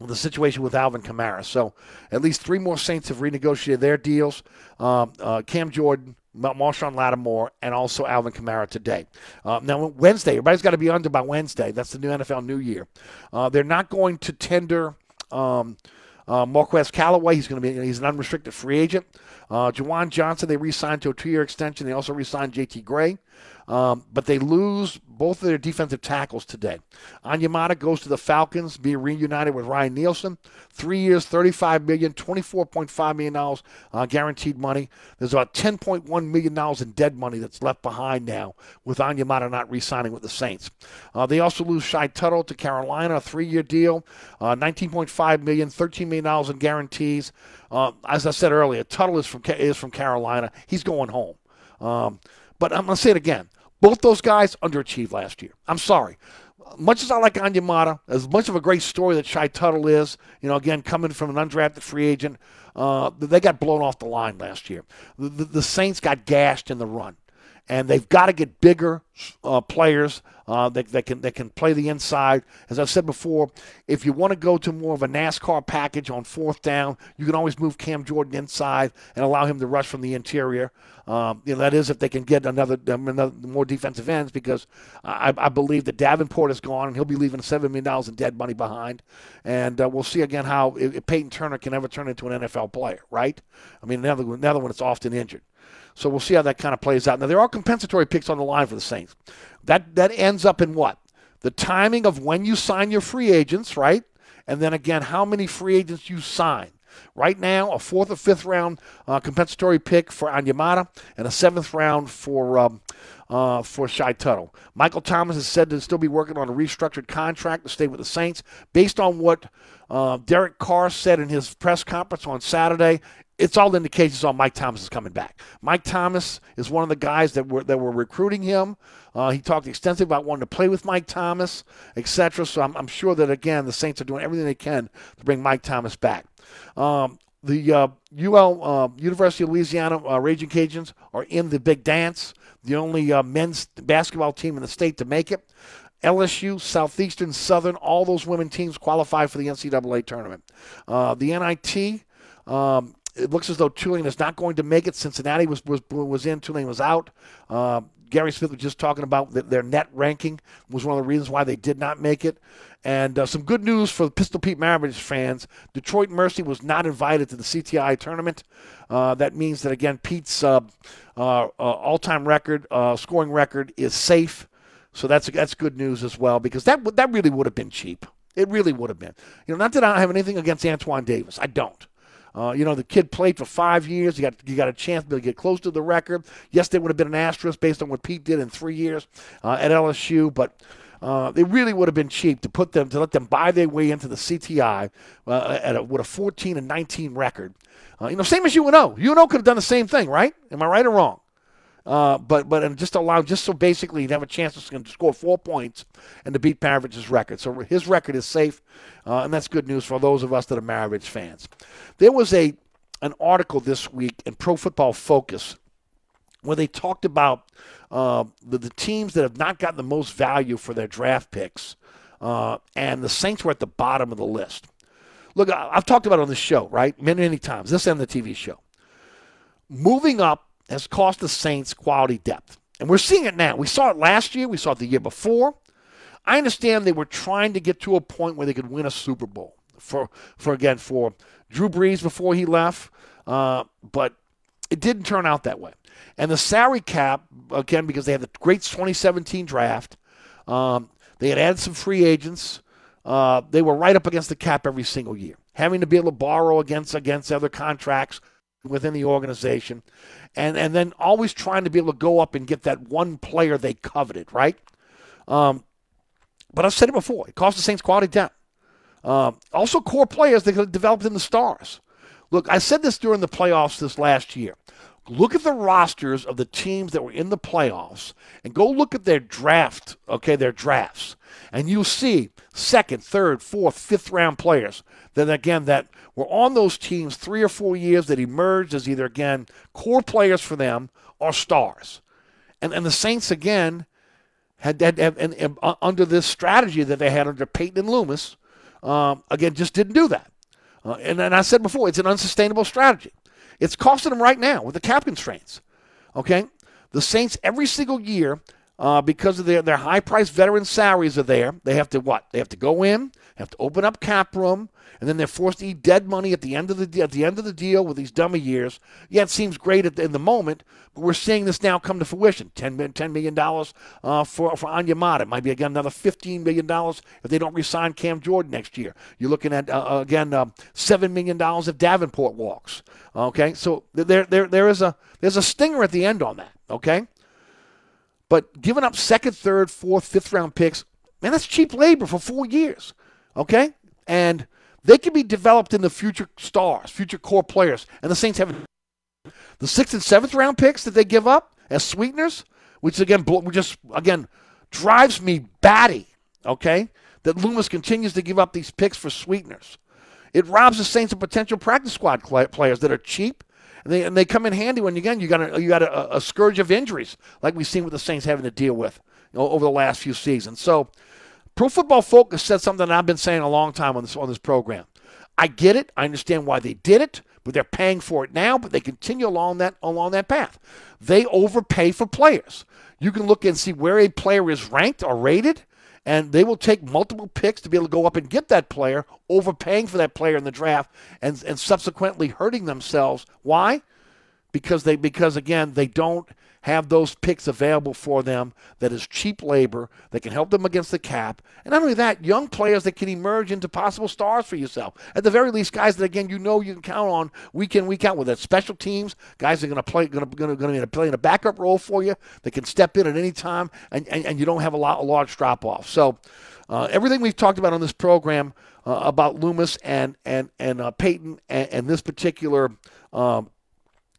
the situation with Alvin Kamara. So at least three more Saints have renegotiated their deals. Um, uh, Cam Jordan, Marshon Lattimore, and also Alvin Kamara today. Uh, now, Wednesday, everybody's got to be under by Wednesday. That's the new NFL New Year. Uh, they're not going to tender um, uh, Marquez Callaway. He's going to be he's an unrestricted free agent. Uh, Juwan Johnson, they re-signed to a two-year extension. They also re-signed J.T. Gray. Um, but they lose both of their defensive tackles today. Onyemata goes to the Falcons, being reunited with Ryan Nielsen. Three years, $35 million, $24.5 million uh, guaranteed money. There's about $10.1 million in dead money that's left behind now with Onyemata not re signing with the Saints. Uh, they also lose Shy Tuttle to Carolina, a three year deal, uh, $19.5 million, $13 million in guarantees. Uh, as I said earlier, Tuttle is from, is from Carolina. He's going home. Um, but I'm going to say it again. Both those guys underachieved last year. I'm sorry. Much as I like Onyemata, as much of a great story that Shy Tuttle is, you know, again, coming from an undrafted free agent, uh, they got blown off the line last year. The, the, the Saints got gashed in the run and they've got to get bigger uh, players uh, that, that, can that can play the inside. As I've said before, if you want to go to more of a NASCAR package on fourth down, you can always move Cam Jordan inside and allow him to rush from the interior. Um, you know that is if they can get another, um, another more defensive ends because I, I, believe that Davenport is gone and he'll be leaving seven million dollars in dead money behind, and uh, we'll see again how if Payton Turner can ever turn into an NFL player, right? I mean, another another one that's often injured. So we'll see how that kind of plays out. Now there are compensatory picks on the line for the Saints. That that ends up in what? The timing of when you sign your free agents, right? and then again, how many free agents you sign. Right now, a fourth or fifth round uh, compensatory pick for Onyemata and a seventh round for um, uh, for Shy Tuttle. Michael Thomas is said to still be working on a restructured contract to stay with the Saints. Based on what uh, Derek Carr said in his press conference on Saturday, it's all indications on Mike Thomas is coming back. Mike Thomas is one of the guys that were that were recruiting him. Uh, he talked extensively about wanting to play with Mike Thomas, etc. So I'm, I'm, sure that again the Saints are doing everything they can to bring Mike Thomas back. Um, the uh, UL uh, University of Louisiana uh, Raging Cajuns are in the big dance, the only uh, men's basketball team in the state to make it. LSU, Southeastern, Southern, all those women teams qualify for the NCAA tournament. Uh, the NIT, um, it looks as though Tulane is not going to make it. Cincinnati was was, was in, Tulane was out. Uh, Gary Smith was just talking about their net ranking was one of the reasons why they did not make it. And uh, some good news for the Pistol Pete Maravich fans: Detroit Mercy was not invited to the CBI tournament. Uh, that means that again, Pete's uh, uh, uh all-time record uh, scoring record is safe. So that's that's good news as well because that that really would have been cheap. It really would have been. You know, not that I have anything against Antoine Davis. I don't. Uh, you know, the kid played for five years. You got you got a chance to get close to the record. Yes, there would have been an asterisk based on what Pete did in three years uh, at LSU, but uh, it really would have been cheap to put them to let them buy their way into the CBI uh, at a, with a 14 and 19 record. Uh, you know, same as UNO. UNO could have done the same thing, right? Am I right or wrong? Uh, but but just allow just so basically he'd have a chance to score four points and to beat Maravich's record. So his record is safe, uh, and that's good news for those of us that are Maravich fans. There was a an article this week in Pro Football Focus where they talked about uh, the, the teams that have not gotten the most value for their draft picks, uh, and the Saints were at the bottom of the list. Look, I've talked about it on this show, right? Many, many times, this and the TV show. Moving up has cost the Saints quality depth. And we're seeing it now. We saw it last year, we saw it the year before. I understand they were trying to get to a point where they could win a Super Bowl for, for again, for Drew Brees before he left, uh, but it didn't turn out that way. And the salary cap, again, because they had the great 2017 draft, um, they had added some free agents. Uh, they were right up against the cap every single year, having to be able to borrow against against other contracts within the organization, and and then always trying to be able to go up and get that one player they coveted, right? Um, but I've said it before. It cost the Saints quality depth. Uh, also, core players that developed in the stars. Look, I said this during the playoffs this last year. Look at the rosters of the teams that were in the playoffs and go look at their draft, okay, their drafts. And you'll see second, third, fourth, fifth round players that, again, that were on those teams three or four years that emerged as either, again, core players for them or stars. And, and the Saints, again, had, had, had and, and, uh, under this strategy that they had under Payton and Loomis, um, again, just didn't do that. Uh, and, and I said before, it's an unsustainable strategy. It's costing them right now with the cap constraints. Okay? The Saints, every single year, uh, because of their, their high priced veteran salaries are there, they have to what? They have to go in, have to open up cap room, and then they're forced to eat dead money at the end of the at the end of the deal with these dummy years. Yeah, it seems great the, in the moment, but we're seeing this now come to fruition. $10, $10 million uh, for for Onyemata. It might be again another fifteen million dollars if they don't resign Cam Jordan next year. You're looking at uh, uh again uh, seven million dollars if Davenport walks. Okay, so there there there is a there's a stinger at the end on that. Okay. But giving up second, third, fourth, fifth round picks, man, that's cheap labor for four years. Okay? And they can be developed into future stars, future core players. And the Saints have the sixth and seventh round picks that they give up as sweeteners, which again just again drives me batty. Okay, that Loomis continues to give up these picks for sweeteners. It robs the Saints of potential practice squad players that are cheap, and they and they come in handy when again you got a, you got a, a scourge of injuries like we've seen with the Saints having to deal with you know, over the last few seasons. So Pro Football Focus said something I've been saying a long time on this on this program. I get it. I understand why they did it, but they're paying for it now. But they continue along that along that path. They overpay for players. You can look and see where a player is ranked or rated, and they will take multiple picks to be able to go up and get that player, overpaying for that player in the draft, and and subsequently hurting themselves. Why? Because they because again they don't have those picks available for them that is cheap labor that can help them against the cap. And not only that, young players that can emerge into possible stars for yourself. At the very least, guys that again you know you can count on week in week out. With that special teams, guys are going to play going to going to play in a backup role for you. They can step in at any time, and, and, and you don't have a lot a large drop off. So uh, everything we've talked about on this program uh, about Loomis and and and uh, Payton and, and, this particular. Um,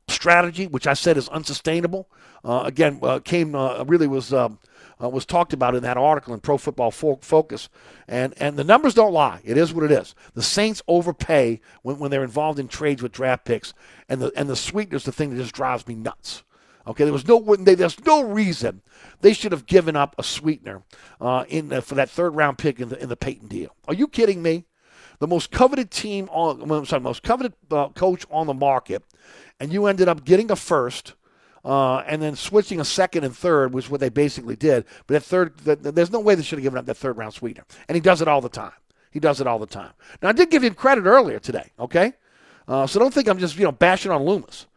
strategy, which I said is unsustainable, uh, again uh, came uh, really was um, uh, was talked about in that article in Pro Football Focus, and and the numbers don't lie. It is what it is. The Saints overpay when, when they're involved in trades with draft picks, and the and the sweetener's the thing that just drives me nuts. Okay, there was no there's no reason they should have given up a sweetener uh, in the, for that third round pick in the in the Payton deal. Are you kidding me? The most coveted team on, I'm sorry, most coveted uh, coach on the market, and you ended up getting a first. Uh, and then switching a second and third, which is what they basically did. But that third, the, the, there's no way they should have given up that third round sweetener. And he does it all the time. He does it all the time. Now I did give him credit earlier today. Okay, uh, so don't think I'm just you know bashing on Loomis.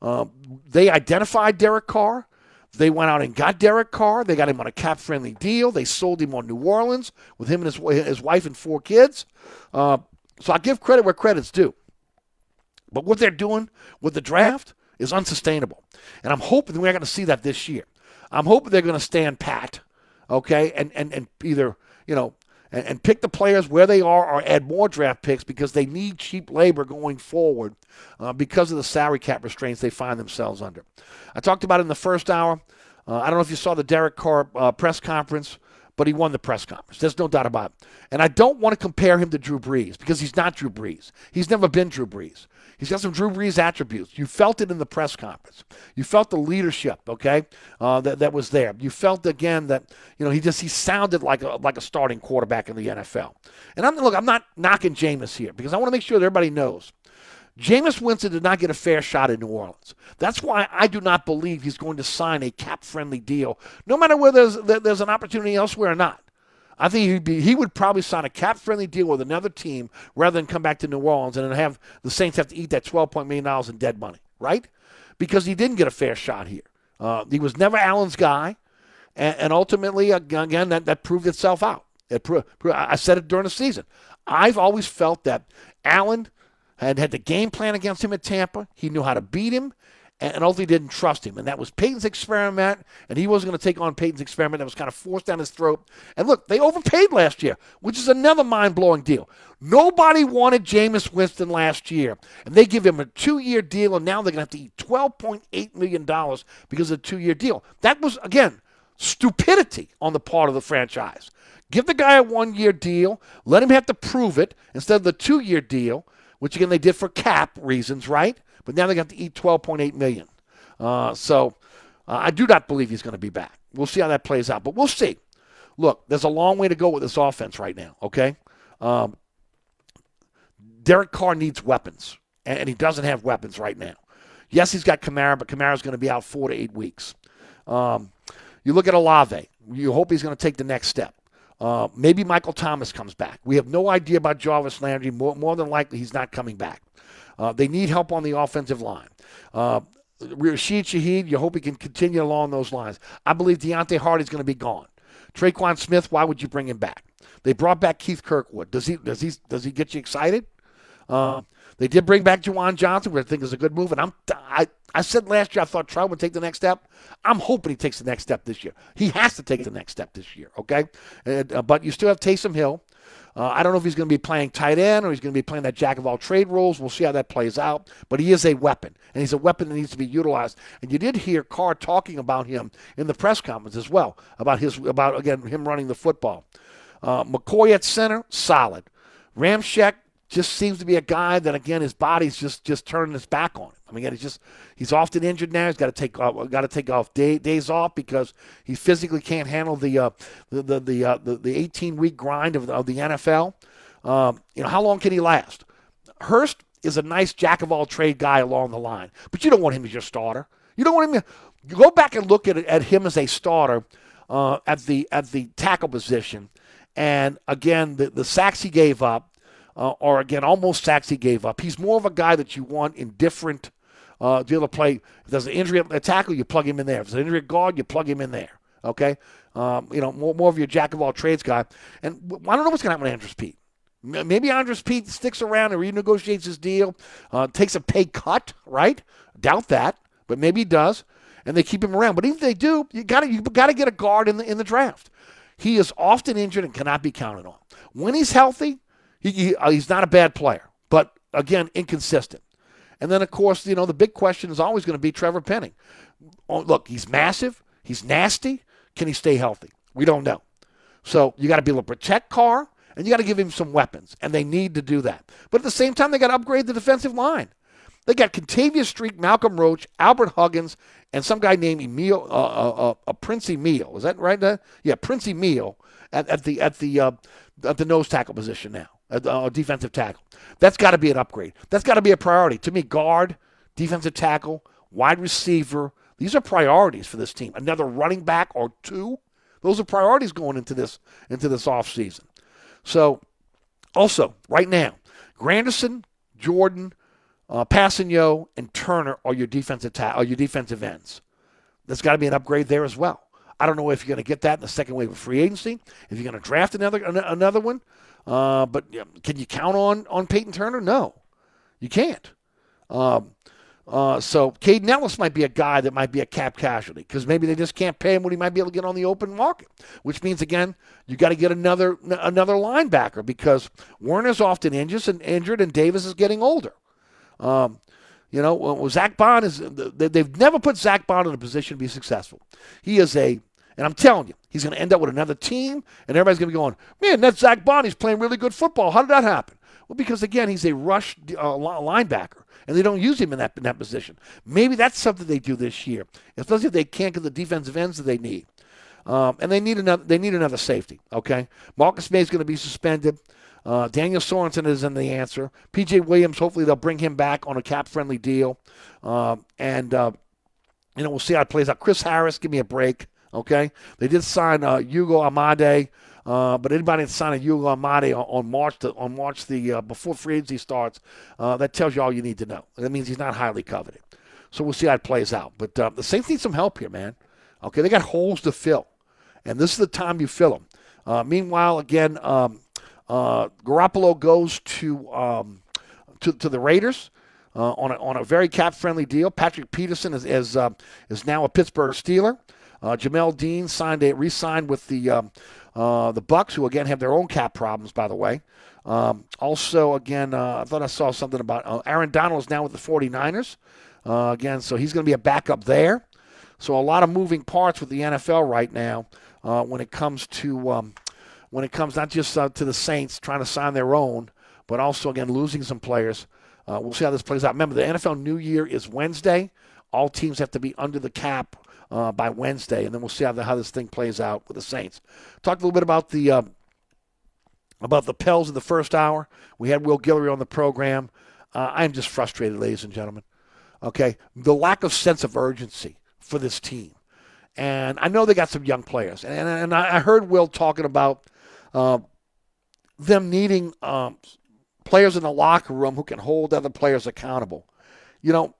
Uh, they identified Derek Carr. They went out and got Derek Carr. They got him on a cap friendly deal. They sold him on New Orleans with him and his, his wife and four kids. Uh, so I give credit where credit's due. But what they're doing with the draft is unsustainable. And I'm hoping we're not going to see that this year. I'm hoping they're going to stand pat, okay, and, and, and either, you know, and, and pick the players where they are or add more draft picks because they need cheap labor going forward uh, because of the salary cap restraints they find themselves under. I talked about it in the first hour. Uh, I don't know if you saw the Derek Carr uh, press conference, but he won the press conference. There's no doubt about it. And I don't want to compare him to Drew Brees because he's not Drew Brees. He's never been Drew Brees. He's got some Drew Brees attributes. You felt it in the press conference. You felt the leadership, okay, uh, that, that was there. You felt again that you know he just he sounded like a like a starting quarterback in the NFL. And I'm look, I'm not knocking Jameis here because I want to make sure that everybody knows. Jameis Winston did not get a fair shot in New Orleans. That's why I do not believe he's going to sign a cap-friendly deal, no matter whether there's, there's an opportunity elsewhere or not. I think he'd be, he would probably sign a cap friendly deal with another team rather than come back to New Orleans and have the Saints have to eat that $12 million in dead money, right? Because he didn't get a fair shot here. Uh, he was never Allen's guy. And, and, ultimately, again, that, that proved itself out. It pro- I said it during the season. I've always felt that Allen had had the game plan against him at Tampa. He knew how to beat him and ultimately didn't trust him. And that was Payton's experiment, and he wasn't going to take on Payton's experiment. That was kind of forced down his throat. And look, they overpaid last year, which is another mind blowing deal. Nobody wanted Jameis Winston last year, and they give him a two year deal, and now they're going to have to eat $12.8 million because of the two year deal. That was, again, stupidity on the part of the franchise. Give the guy a one year deal, let him have to prove it instead of the two year deal, which again they did for cap reasons, right? But now they got to eat 12.8 million. Uh, so uh, I do not believe he's going to be back. We'll see how that plays out, but we'll see. Look, there's a long way to go with this offense right now. Okay, um, Derek Carr needs weapons, and he doesn't have weapons right now. Yes, he's got Kamara, but Kamara's going to be out four to eight weeks. Um, you look at Olave. You hope he's going to take the next step. Uh, maybe Michael Thomas comes back. We have no idea about Jarvis Landry. More, more than likely, he's not coming back. Uh, they need help on the offensive line. Uh, Rashid Shaheed, you hope he can continue along those lines. I believe Deontay Deonte Harty's going to be gone. Tre'Quan Smith, why would you bring him back? They brought back Keith Kirkwood. Does he does he does he get you excited? Uh, they did bring back Juwan Johnson, which I think is a good move. And I'm I, I said last year I thought Trout would take the next step. I'm hoping he takes the next step this year. He has to take the next step this year. Okay, and, uh, but you still have Taysom Hill. Uh, I don't know if he's going to be playing tight end or he's going to be playing that jack of all trade roles. We'll see how that plays out. But he is a weapon, and he's a weapon that needs to be utilized. And you did hear Carr talking about him in the press conference as well about his about again him running the football. Uh, McCoy at center, solid. Ramczyk just seems to be a guy that again his body's just just turning his back on him. I mean, he's just he's often injured now. He's got to take uh, got to take off day, days off because he physically can't handle the uh, the the the, uh, the, the 18 week grind of the, of the NFL. Um, you know, how long can he last? Hurst is a nice jack of all trade guy along the line, but you don't want him as your starter. You don't want him. To, go back and look at at him as a starter uh, at the at the tackle position, and again the the sacks he gave up, uh, or again almost sacks he gave up. He's more of a guy that you want in different uh, to able to play. If there's an injury at tackle, you plug him in there. If there's an injury at guard, you plug him in there. Okay, um, you know more, more of your jack of all trades guy. And I don't know what's going to happen with Andrus Peat. Maybe Andrus Peat sticks around and renegotiates his deal, uh, takes a pay cut, right? Doubt that, but maybe he does, and they keep him around. But if they do, you got to you got to get a guard in the in the draft. He is often injured and cannot be counted on. When he's healthy, he, he uh, he's not a bad player, but again, inconsistent. And then, of course, you know the big question is always going to be Trevor Penning. Oh, look, he's massive, he's nasty. Can he stay healthy? We don't know. So you got to be able to protect Carr and you got to give him some weapons, and they need to do that. But at the same time, they got to upgrade the defensive line. They got Kentavius Street, Malcolm Roach, Albert Huggins, and some guy named Emil, uh, uh, uh, Prince Emili. Is that right? Uh, yeah, Prince Emili at, at the at the uh, at the nose tackle position now, uh, defensive tackle. That's got to be an upgrade. That's got to be a priority to me. Guard, defensive tackle, wide receiver. These are priorities for this team. Another running back or two. Those are priorities going into this into this offseason. So, also, right now, Granderson, Jordan, uh, and Turner are your defensive ta- are your defensive ends. There's got to be an upgrade there as well. I don't know if you're going to get that in the second wave of free agency. If you're going to draft another another one, uh, but can you count on on Payton Turner? No, you can't. Um, uh, so Kaden Elliss might be a guy that might be a cap casualty because maybe they just can't pay him what he might be able to get on the open market. Which means again, you got to get another another linebacker because Werner's often injured and injured, and Davis is getting older. Um, you know, well, Zack Baun is they've never put Zack Baun in a position to be successful. He is a, and I'm telling you, he's going to end up with another team, and everybody's going to be going, man, that's Zack Baun. He's playing really good football. How did that happen? Well, because again, he's a rush uh, linebacker and they don't use him in that in that position. Maybe that's something they do this year, especially if they can't get the defensive ends that they need. Um, and they need another they need another safety. Okay, Marcus Maye is going to be suspended. Uh, Daniel Sorensen is in the answer. PJ Williams, hopefully they'll bring him back on a cap friendly deal. Um, and uh, you know we'll see how it plays out. Chris Harris, give me a break. Okay, they did sign uh, Ugo Amadi. Uh, but anybody that's signing Ugo Amadi on, on March the, on March the uh, before free agency starts, uh, that tells you all you need to know. That means he's not highly coveted. So we'll see how it plays out. But uh, the Saints need some help here, man. Okay, they got holes to fill, and this is the time you fill them. Uh, meanwhile, again, um, uh, Garoppolo goes to um, to, to the Raiders. On, a, on a very cap friendly deal. Patrick Peterson is is, is now a Pittsburgh Steeler. Uh, Jamel Dean signed a re-signed with the um, uh, the Bucks, who again have their own cap problems, by the way. Um, also, again, uh, I thought I saw something about uh, Aaron Donald is now with the 49ers. Uh, again, so he's going to be a backup there. So a lot of moving parts with the NFL right now uh, when it comes to um, when it comes not just to the Saints trying to sign their own, but also again losing some players. we'll see how this plays out. Remember, the NFL New Year is Wednesday. All teams have to be under the cap uh, by Wednesday, and then we'll see how, the, how this thing plays out with the Saints. Talk a little bit about the uh, about the Pels in the first hour. We had Will Guillory on the program. Uh, I'm just frustrated, ladies and gentlemen. Okay, the lack of sense of urgency for this team, and I know they got some young players, and and I heard Will talking about uh, them needing um, players in the locker room who can hold other players accountable. You know,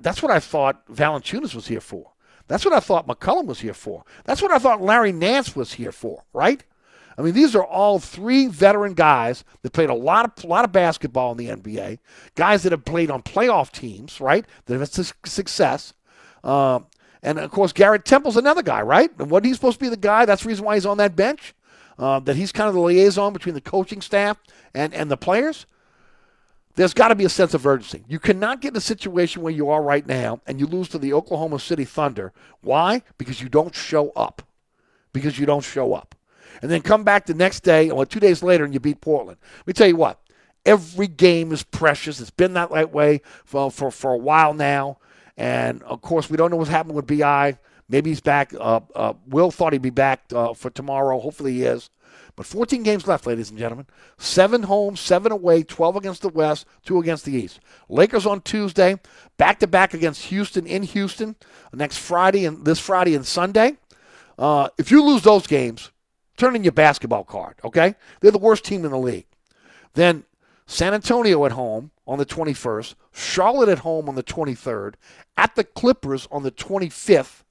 that's what I thought Valanciunas was here for. That's what I thought McCollum was here for. That's what I thought Larry Nance was here for, right? I mean, these are all three veteran guys that played a lot of lot of basketball in the NBA. Guys that have played on playoff teams, right? That have had success. Um, and of course, Garrett Temple's another guy, right? And what he's supposed to be the guy. That's the reason why he's on that bench. Uh, that he's kind of the liaison between the coaching staff and and the players there's got to be a sense of urgency. You cannot get in a situation where you are right now and you lose to the Oklahoma City Thunder. Why? Because you don't show up. Because you don't show up. And then come back the next day or two days later and you beat Portland. Let me tell you what. Every game is precious. It's been that way for, for, for a while now. And of course, we don't know what's happening with BI. Maybe he's back. Uh, uh, Will thought he'd be back uh, for tomorrow. Hopefully he is. But 14 games left, ladies and gentlemen. Seven home, seven away, 12 against the West, two against the East. Lakers on Tuesday, back to back against Houston in Houston next Friday and this Friday and Sunday. Uh, if you lose those games, turn in your basketball card, okay? They're the worst team in the league. Then San Antonio at home on the 21st, Charlotte at home on the 23rd, at the Clippers on the 25th.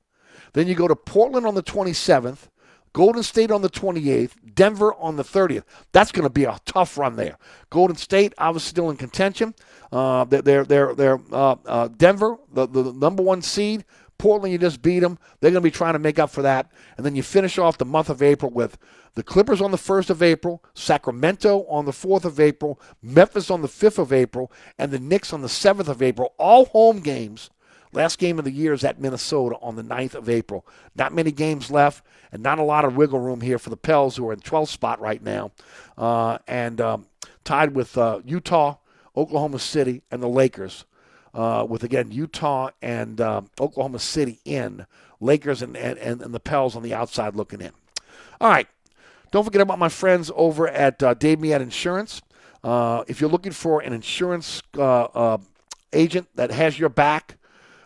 Then you go to Portland on the 27th, Golden State on the 28th, Denver on the 30th. That's going to be a tough run there. Golden State obviously still in contention. Uh, they're they're they're, uh, uh, Denver, the, the number one seed. Portland, you just beat them. They're going to be trying to make up for that. And then you finish off the month of April with the Clippers on the 1st of April, Sacramento on the 4th of April, Memphis on the 5th of April, and the Knicks on the 7th of April. All home games. Last game of the year is at Minnesota on the 9th of April. Not many games left, and not a lot of wiggle room here for the Pels, who are in 12th spot right now, uh, and um, tied with uh, Utah, Oklahoma City, and the Lakers uh, with again Utah and um, Oklahoma City in, Lakers and, and, and the Pels on the outside looking in. All right, don't forget about my friends over at uh, Dave Miet Insurance. Uh, if you're looking for an insurance uh, uh, agent that has your back,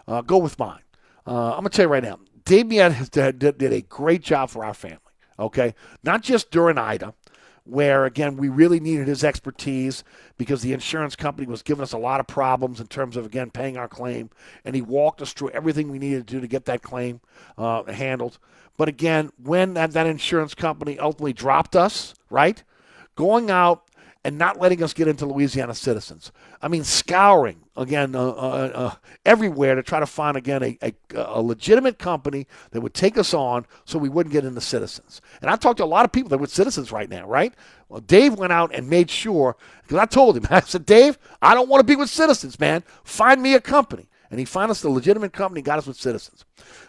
uh, go with mine. Uh, I'm gonna tell you right now, Dave Miet has did, did a great job for our family. Okay, not just during Ida, where again we really needed his expertise because the insurance company was giving us a lot of problems in terms of again paying our claim, and he walked us through everything we needed to do to get that claim uh, handled. But again, when that, that insurance company ultimately dropped us, right, going out and not letting us get into Louisiana citizens. I mean, scouring again uh, uh, uh, everywhere to try to find again a, a, a, legitimate company that would take us on so we wouldn't get into citizens. And I talked to a lot of people that were citizens right now, right? Well, Dave went out and made sure because I told him, I said, Dave, I don't want to be with citizens, man. Find me a company. And he found us the legitimate company, got us with citizens.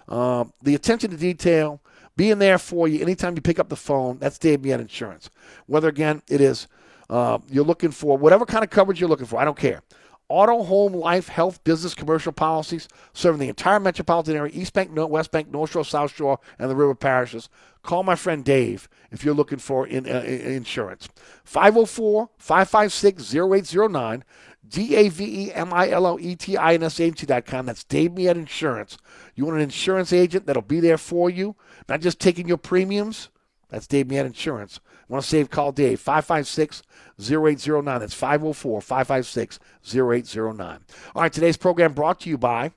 Um, the attention to detail, being there for you anytime you pick up the phone, that's Dave Miet Insurance. Whether, again, it is uh, you're looking for whatever kind of coverage you're looking for. I don't care. Auto, home, life, health, business, commercial policies serving the entire metropolitan area, East Bank, West Bank, North Shore, South Shore, and the river parishes. Call my friend Dave if you're looking for in, uh, insurance. 504 556 0809. D A V E M I L O E T I N S agency.com. That's Dave Miet Insurance. You want an insurance agent that'll be there for you, not just taking your premiums? That's Dave Miet Insurance. Want to save? Call Dave 556 0809. That's 504 556 0809. All right, today's program brought to you by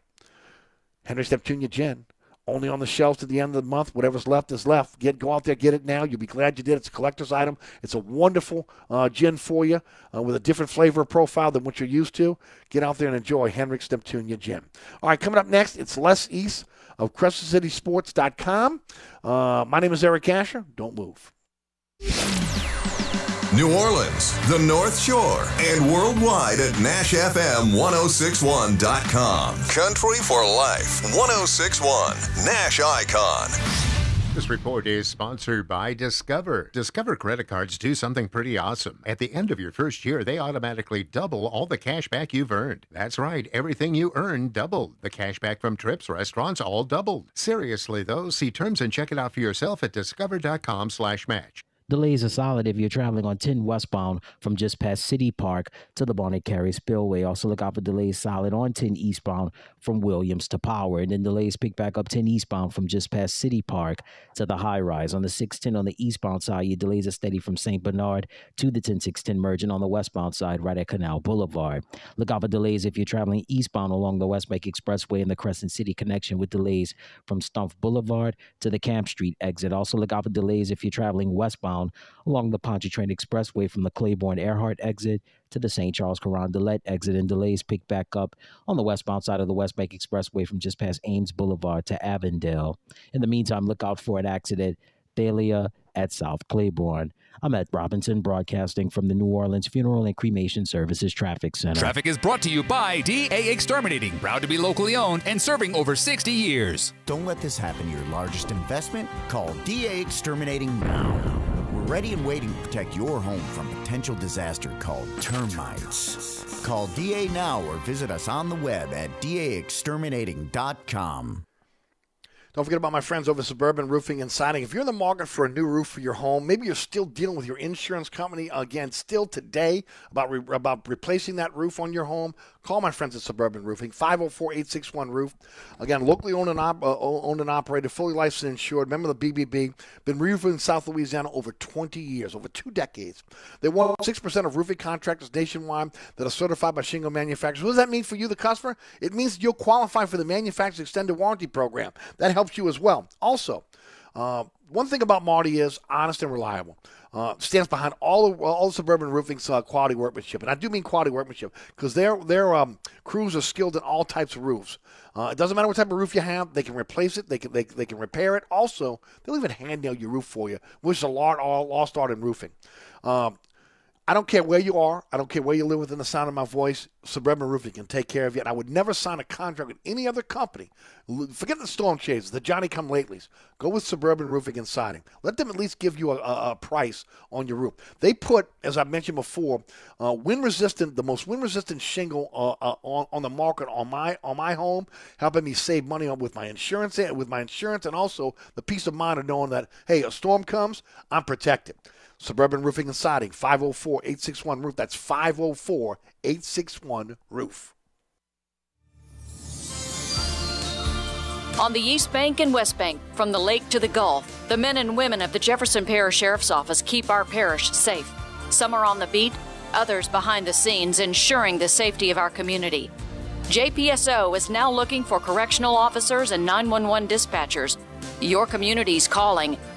Hendricks Neptunia Gin. Only on the shelves to the end of the month. Whatever's left is left. Get go out there, get it now. You'll be glad you did. It's a collector's item. It's a wonderful uh, gin for you uh, with a different flavor profile than what you're used to. Get out there and enjoy Hendricks Neptunia Gin. All right, coming up next, it's Les East of CrescentCitySports.com. Uh, my name is Eric Asher. Don't move. New Orleans, the North Shore, and worldwide at NashFM1061.com. Country for Life 1061, Nash Icon. This report is sponsored by Discover. Discover credit cards do something pretty awesome. At the end of your first year, they automatically double all the cash back you've earned. That's right, everything you earn doubled. The cash back from trips, restaurants, all doubled. Seriously though, see terms and check it out for yourself at discover.com/match. Delays are solid if you're traveling on 10 westbound from just past City Park to the Bonnet Carré Spillway. Also, look out for delays solid on 10 eastbound from Williams to Power. And then delays pick back up 10 eastbound from just past City Park to the high rise. On the 610 on the eastbound side, your delays are steady from St. Bernard to the 10610 merging on the westbound side right at Canal Boulevard. Look out for delays if you're traveling eastbound along the West Bank Expressway and the Crescent City connection with delays from Stumpf Boulevard to the Camp Street exit. Also, look out for delays if you're traveling westbound along the Pontchartrain Expressway from the Claiborne Earhart exit to the St. Charles Carondelet exit, and delays pick back up on the westbound side of the West Bank Expressway from just past Ames Boulevard to Avondale. In the meantime, look out for an accident, Thalia at South Claiborne. I'm at Robinson, broadcasting from the New Orleans Funeral and Cremation Services Traffic Center. Traffic is brought to you by DA Exterminating, proud to be locally owned and serving over 60 years. Don't let this happen to your largest investment. Call DA Exterminating now. Ready and waiting to protect your home from potential disaster called termites. Call DA now or visit us on the web at daexterminating.com. Don't forget about my friends over Suburban Roofing and Siding. If you're in the market for a new roof for your home, maybe you're still dealing with your insurance company again, still today about re- about replacing that roof on your home. Call my friends at Suburban Roofing 504-861 roof. Again, locally owned and op- uh, owned and operated, fully licensed and insured. Member of the BBB. Been roofing in South Louisiana over 20 years, over two decades. They six percent of roofing contractors nationwide that are certified by shingle manufacturers. What does that mean for you, the customer? It means you'll qualify for the manufacturer's extended warranty program. That helps you as well. Also, uh, one thing about Marty is honest and reliable. Uh, stands behind all of, all the suburban roofing's uh, quality workmanship, and I do mean quality workmanship because their their um, crews are skilled in all types of roofs. Uh, it doesn't matter what type of roof you have; they can replace it, they can they, they can repair it. Also, they'll even hand nail your roof for you, which is a lot all lost art in roofing. Um, I don't care where you are. I don't care where you live within the sound of my voice. Suburban Roofing can take care of you. And I would never sign a contract with any other company. Forget the storm shades, the Johnny Come Latelys. Go with Suburban Roofing and Siding. Let them at least give you a, a, a price on your roof. They put, as I mentioned before, uh, wind resistant, the most wind resistant shingle uh, uh, on, on the market on my on my home, helping me save money on with my insurance with my insurance, and also the peace of mind of knowing that hey, a storm comes, I'm protected. Suburban Roofing and Siding, 504 861 Roof. That's 504 861 Roof. On the East Bank and West Bank, from the lake to the Gulf, the men and women of the Jefferson Parish Sheriff's Office keep our parish safe. Some are on the beat, others behind the scenes, ensuring the safety of our community. JPSO is now looking for correctional officers and 911 dispatchers. Your community's calling.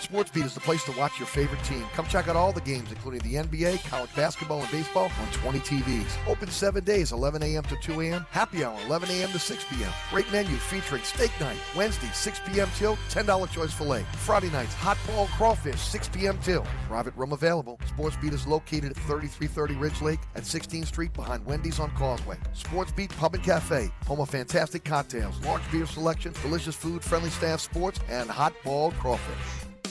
Sports Beat is the place to watch your favorite team. Come check out all the games, including the NBA, college basketball, and baseball on 20 TVs. Open seven days, 11 a.m. to 2 a.m. Happy hour, 11 a.m. to 6 p.m. Great menu featuring steak night, Wednesday, 6 p.m. till $10 choice filet. Friday nights, hot ball crawfish, 6 p.m. till. Private room available. SportsBeat is located at 3330 Ridge Lake at 16th Street behind Wendy's on Causeway. SportsBeat Pub and Cafe, home of fantastic cocktails, large beer selection, delicious food, friendly staff, sports, and hot ball crawfish.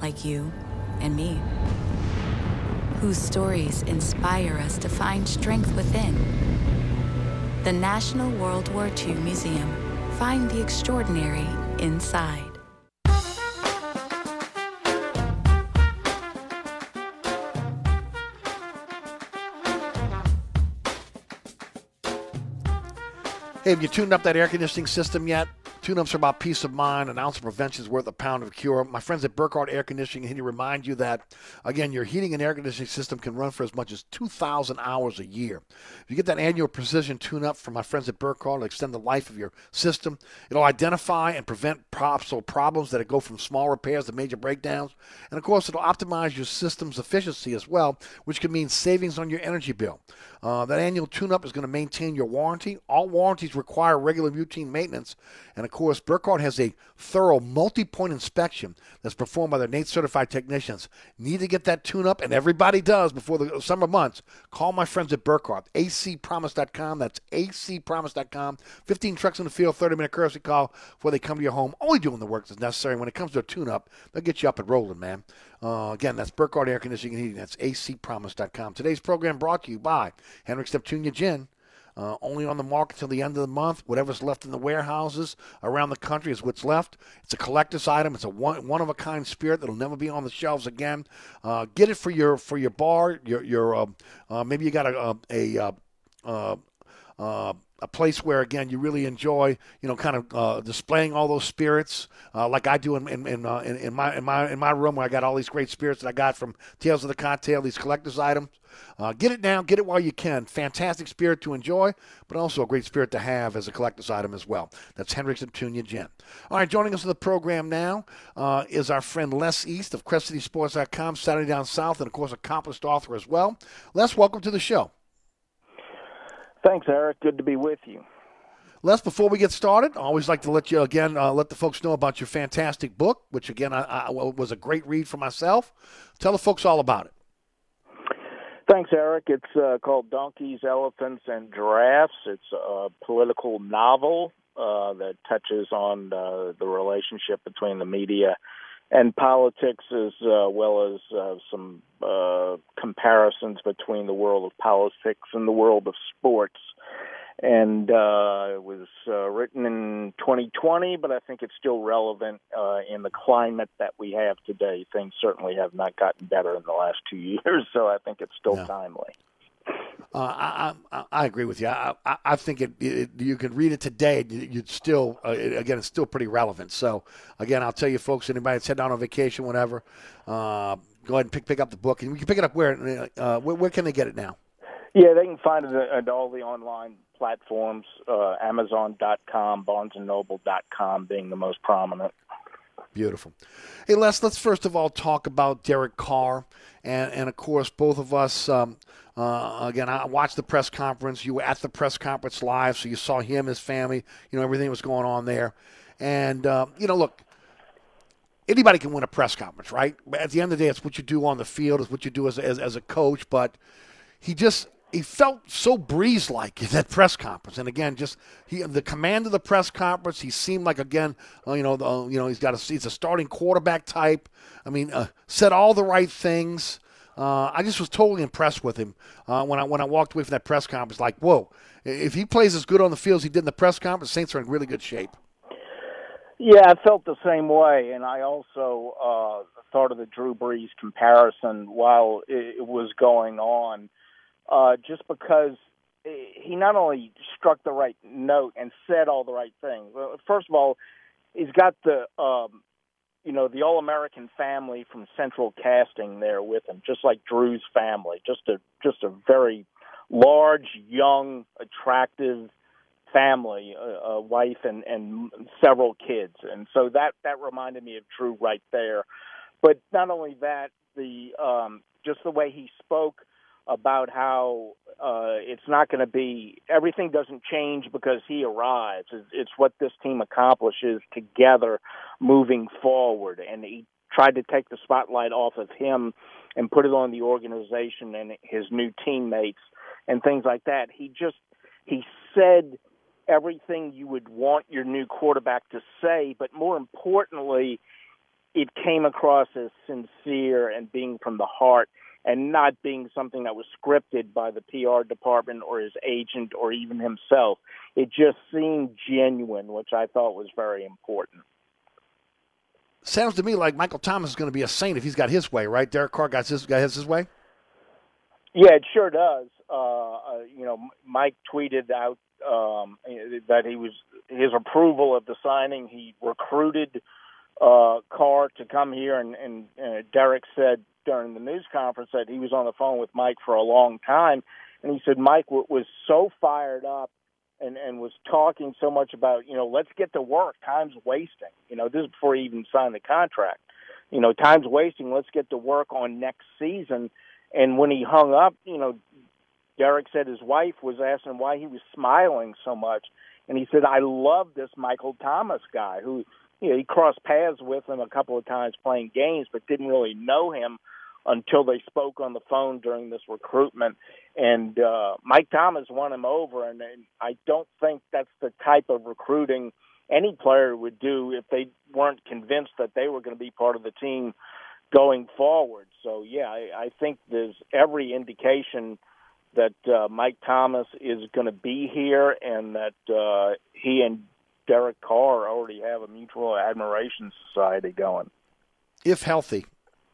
like you and me, whose stories inspire us to find strength within. The National World War II Museum. Find the extraordinary inside. Hey, have you tuned up that air conditioning system yet? Tune-ups are about peace of mind. An ounce of prevention is worth a pound of cure. My friends at Burkhardt Air Conditioning here remind you that, again, your heating and air conditioning system can run for as much as 2,000 hours a year. If you get that annual precision tune-up from my friends at Burkhardt, it'll extend the life of your system. It'll identify and prevent possible problems that go from small repairs to major breakdowns. And, of course, it'll optimize your system's efficiency as well, which can mean savings on your energy bill. Uh, that annual tune-up is going to maintain your warranty. All warranties require regular routine maintenance. And, of course, Burkhardt has a thorough multi-point inspection that's performed by their NATE certified technicians. Need to get that tune up, and everybody does before the summer months. Call my friends at Burkhardt, acpromise.com. That's acpromise.com. 15 trucks in the field, 30 minute courtesy call before they come to your home. Only doing the work that's necessary. When it comes to a tune up, they'll get you up and rolling, man. Uh, again, that's Burkhardt Air Conditioning and Heating. That's acpromise.com. Today's program brought to you by Hendricks Neptunia Gin. Uh, only on the market till the end of the month. Whatever's left in the warehouses around the country is what's left. It's a collector's item. It's a one, one of a kind spirit that'll never be on the shelves again. Uh, get it for your for your bar. Your your uh, uh, maybe you got a a, a uh, uh, a place where again you really enjoy you know kind of uh, displaying all those spirits uh, like I do in in, in, uh, in, in my in my in my room where I got all these great spirits that I got from Tales of the Cocktail these collector's items. Uh, get it now get it while you can. Fantastic spirit to enjoy but also a great spirit to have as a collector's item as well. That's Hendricks Neptunia Gin all right joining us in the program now uh, is our friend Les East of CrescentCitySports.com Saturday Down South and of course accomplished author as well. Les welcome to the show Thanks, Eric. Good to be with you. Les, before we get started, I always like to let you again uh, let the folks know about your fantastic book, which again I, I, was a great read for myself. Tell the folks all about it. Thanks, Eric. It's uh, called Donkeys, Elephants, and Giraffes. It's a political novel uh, that touches on uh, the relationship between the media and politics, as uh, well as uh, some uh, comparisons between the world of politics and the world of sports. And uh, it was uh, written in 2020, but I think it's still relevant uh, in the climate that we have today. Things certainly have not gotten better in the last two years, so I think it's still timely. Uh, I, I I agree with you. I I, I think it, it you could read it today. you- You'd still uh, it- again it's still pretty relevant. So again, I'll tell you folks, anybody that's heading out on vacation, whatever, uh, go ahead and pick pick up the book. And you can pick it up where uh, where, where can they get it now? Yeah, they can find it at at all the online platforms, uh, Amazon.com, BarnesandNoble.com being the most prominent. Beautiful. Hey, Les, let's first of all talk about Derek Carr. And, and of course, both of us, um, uh, again, I watched the press conference. You were at the press conference live, so you saw him, his family, you know, everything was going on there. And, uh, you know, look, anybody can win a press conference, right? But at the end of the day, it's what you do on the field, it's what you do as, as, as a coach. But he just he felt so Brees like in that press conference. And again, just he the command of the press conference. He seemed like again, uh, you know, the, uh, you know, he's got a he's a starting quarterback type. I mean, uh, said all the right things. Uh, I just was totally impressed with him uh, when I when I walked away from that press conference. Like, whoa! If he plays as good on the field as he did in the press conference, Saints are in really good shape. Yeah, I felt the same way, and I also uh, thought of the Drew Brees comparison while it, was going on, uh, just because he not only struck the right note and said all the right things. First of all, he's got the um, you know the all-American family from Central Casting there with him, just like Drew's family. Just a just a very large, young, attractive family, a, a wife and and several kids, and so that that reminded me of Drew right there. But not only that, the um, just the way he spoke about how uh, it's not going to be everything doesn't change because he arrives. It's, it's what this team accomplishes together moving forward, and he tried to take the spotlight off of him and put it on the organization and his new teammates and things like that. He just he said everything you would want your new quarterback to say, but more importantly, it came across as sincere and being from the heart and not being something that was scripted by the PR department or his agent or even himself. It just seemed genuine, which I thought was very important. Sounds to me like Michael Thomas is going to be a saint if he's got his way, right? Derek Carr got his got his, his way. Yeah, it sure does. Uh, uh, you know, Mike tweeted out um, that he was his approval of the signing. He recruited uh, Carr to come here, and, and uh, Derek said during the news conference that he was on the phone with Mike for a long time, and he said Mike was so fired up and and was talking so much about you know let's get to work. Time's wasting. You know, this is before he even signed the contract. You know, time's wasting. Let's get to work on next season. And when he hung up, you know, Derek said his wife was asking why he was smiling so much, and he said, "I love this Michael Thomas guy who." You know, he crossed paths with him a couple of times playing games, but didn't really know him until they spoke on the phone during this recruitment. And uh, Mike Thomas won him over, and, and I don't think that's the type of recruiting any player would do if they weren't convinced that they were going to be part of the team going forward. So yeah, I, I think there's every indication that uh, Mike Thomas is going to be here, and that uh, he and Derek Carr already have a mutual admiration society going. If healthy,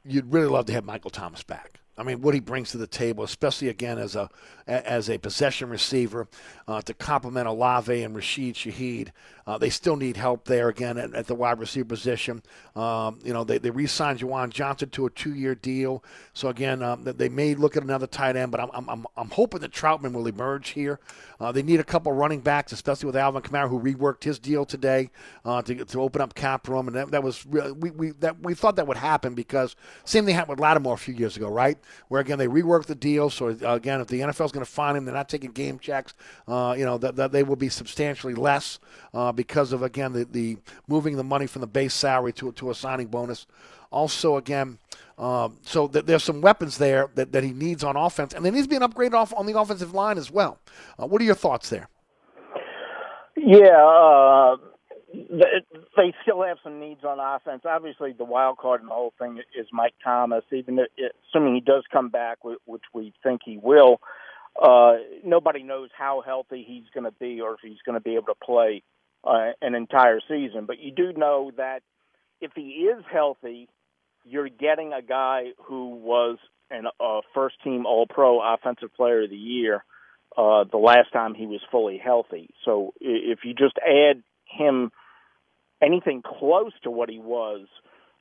you'd really love to have Michael Thomas back. I mean, what he brings to the table, especially again as a as a possession receiver, uh, to complement Olave and Rashid Shaheed. Uh, they still need help there again at, at the wide receiver position. Um, you know, they, they re-signed Juwan Johnson to a two-year deal. So again, um, they may look at another tight end, but I'm, I'm, I'm hoping that Trautman will emerge here. Uh, they need a couple running backs, especially with Alvin Kamara, who reworked his deal today uh, to, to open up cap room, and that, that was really, we, we that we thought that would happen because same thing happened with Lattimore a few years ago, right? Where again they reworked the deal. So again, if the NFL is going to find him, they're not taking game checks. Uh, you know that, that they will be substantially less uh, because of again the, the moving the money from the base salary to to a signing bonus. Also, again, um, so th- there's some weapons there that, that he needs on offense, and there needs to be an upgrade off on the offensive line as well. Uh, what are your thoughts there? Yeah, uh, they still have some needs on offense. Obviously, the wild card in the whole thing is Mike Thomas. Even assuming he does come back, which we think he will, uh, nobody knows how healthy he's going to be or if he's going to be able to play uh, an entire season. But you do know that if he is healthy, you're getting a guy who was an uh, first team All Pro Offensive Player of the Year uh, the last time he was fully healthy. So if you just add him anything close to what he was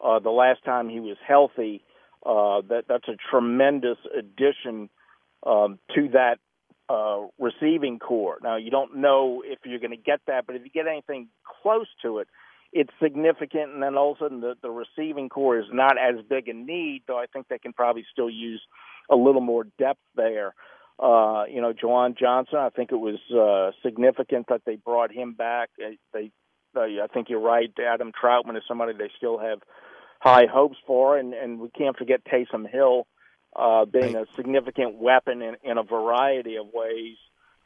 uh, the last time he was healthy, uh, that that's a tremendous addition um, to that uh, receiving corps. Now you don't know if you're going to get that, but if you get anything close to it, it's significant. And then all of a sudden, the, the receiving corps is not as big a need, though I think they can probably still use a little more depth there. Uh, you know, Juwan Johnson, I think it was uh, significant that they brought him back. They, I think you're right. Adam Trautman is somebody they still have high hopes for, and and we can't forget Taysom Hill uh, being a significant weapon in, in a variety of ways.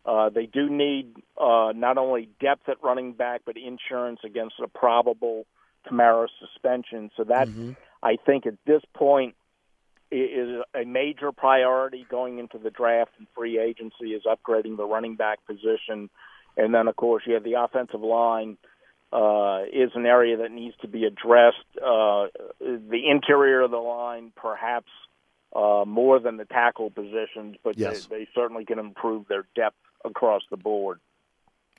Uh, they do need uh, not only depth at running back, but insurance against a probable Kamara suspension. So that, mm-hmm. I think, at this point, is a major priority going into the draft and free agency is upgrading the running back position, and then of course you have the offensive line uh, is an area that needs to be addressed. Uh, the interior of the line, perhaps uh, more than the tackle positions, but yes. they, they certainly can improve their depth across the board.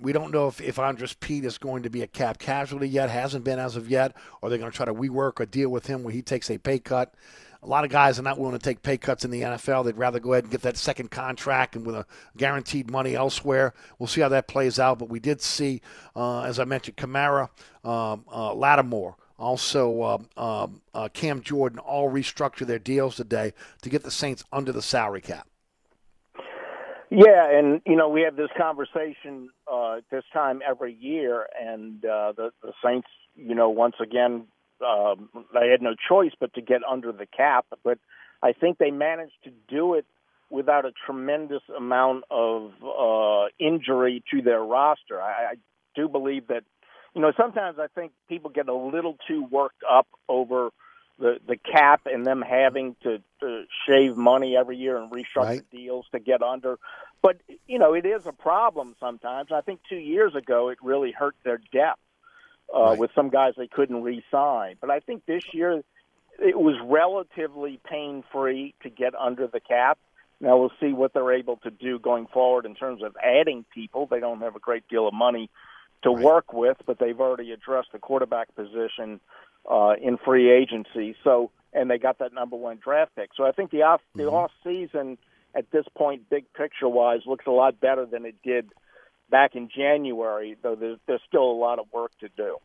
We don't know if, if Andrus Peat is going to be a cap casualty yet, hasn't been as of yet, or they're going to try to rework or deal with him where he takes a pay cut. A lot of guys are not willing to take pay cuts in the NFL. They'd rather go ahead and get that second contract and with a guaranteed money elsewhere. We'll see how that plays out. But we did see, uh, as I mentioned, Kamara, um, uh, Lattimore, also um, um, uh, Cam Jordan all restructure their deals today to get the Saints under the salary cap. Yeah, and you know we have this conversation uh, this time every year, and uh, the the Saints, you know, once again, um, they had no choice but to get under the cap. But I think they managed to do it without a tremendous amount of uh, injury to their roster. I, I do believe that, you know, sometimes I think people get a little too worked up over the the cap and them having to, to shave money every year and restructure right. deals to get under. But you know, it is a problem sometimes. I think two years ago it really hurt their depth uh, right. with some guys they couldn't re-sign. But I think this year it was relatively pain free to get under the cap. Now we'll see what they're able to do going forward in terms of adding people. They don't have a great deal of money to right. work with, but they've already addressed the quarterback position uh, in free agency. So, and they got that number one draft pick. So I think the off the mm-hmm. off season at this point, big picture wise, looks a lot better than it did back in January. Though there's, there's still a lot of work to do.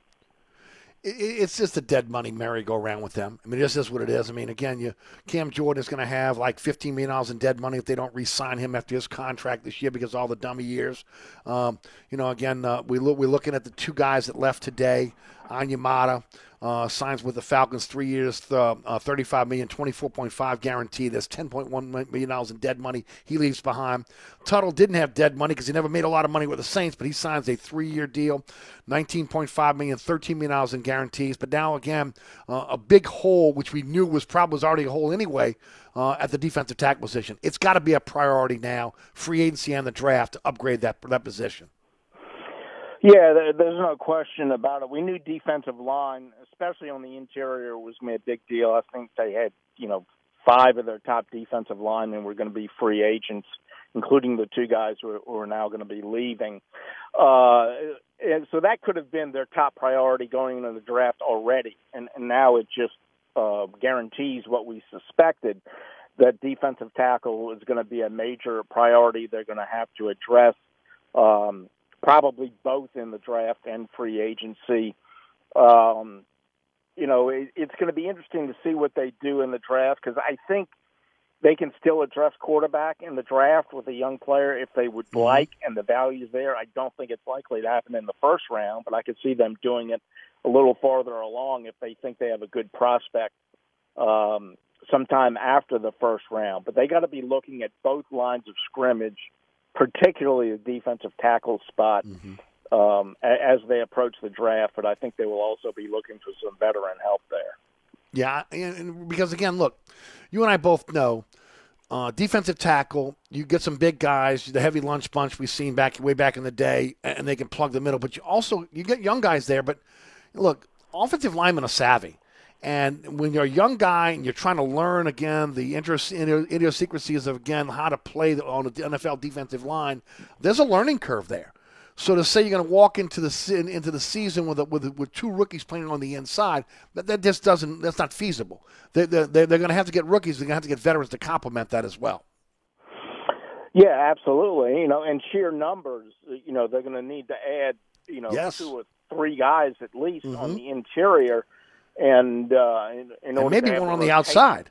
it's just a dead money merry-go-round with them. I mean, this is what it is. I mean, again, you Cam Jordan is going to have like $15 million in dead money if they don't re-sign him after his contract this year because all the dummy years. Um, you know, again, uh, we look, we're looking at the two guys that left today. Onyemata uh, signs with the Falcons three years, uh, uh, 35 million, 24.5 guaranteed. There's 10.1 million dollars in dead money he leaves behind. Tuttle didn't have dead money because he never made a lot of money with the Saints, but he signs a three-year deal, 19.5 million, 13 million dollars in guarantees. But now again, uh, a big hole which we knew was probably was already a hole anyway. Uh, at the defensive tackle position, it's got to be a priority now. Free agency and the draft to upgrade that that position. Yeah, there's no question about it. We knew defensive line, especially on the interior, was going to be a big deal. I think they had, you know, five of their top defensive linemen were going to be free agents, including the two guys who are, now going to be leaving. Uh, and so that could have been their top priority going into the draft already, and, and now it just uh, guarantees what we suspected that defensive tackle is going to be a major priority. They're going to have to address. Um, probably both in the draft and free agency. Um, you know, it, it's going to be interesting to see what they do in the draft because I think they can still address quarterback in the draft with a young player if they would like, and the value's there. I don't think it's likely to happen in the first round, but I could see them doing it a little farther along if they think they have a good prospect um, sometime after the first round. But they got to be looking at both lines of scrimmage particularly the defensive tackle spot mm-hmm. um, as they approach the draft. But I think they will also be looking for some veteran help there. Yeah, and because again, look, you and I both know. Uh, defensive tackle, you get some big guys, the heavy lunch bunch we've seen back way back in the day, and they can plug the middle. But you also you get young guys there. But look, offensive linemen are savvy. And when you're a young guy and you're trying to learn again the interest idiosyncrasies of again how to play on the NFL defensive line, there's a learning curve there. So to say you're going to walk into the into the season with a, with with two rookies playing on the inside, that, that just doesn't that's not feasible. They they're, they're, they're going to have to get rookies. They're going to have to get veterans to complement that as well. Yeah, absolutely. You know, and sheer numbers. You know, they're going to need to add you know yes. two or three guys at least mm-hmm. on the interior and uh, in, in and maybe one on the outside.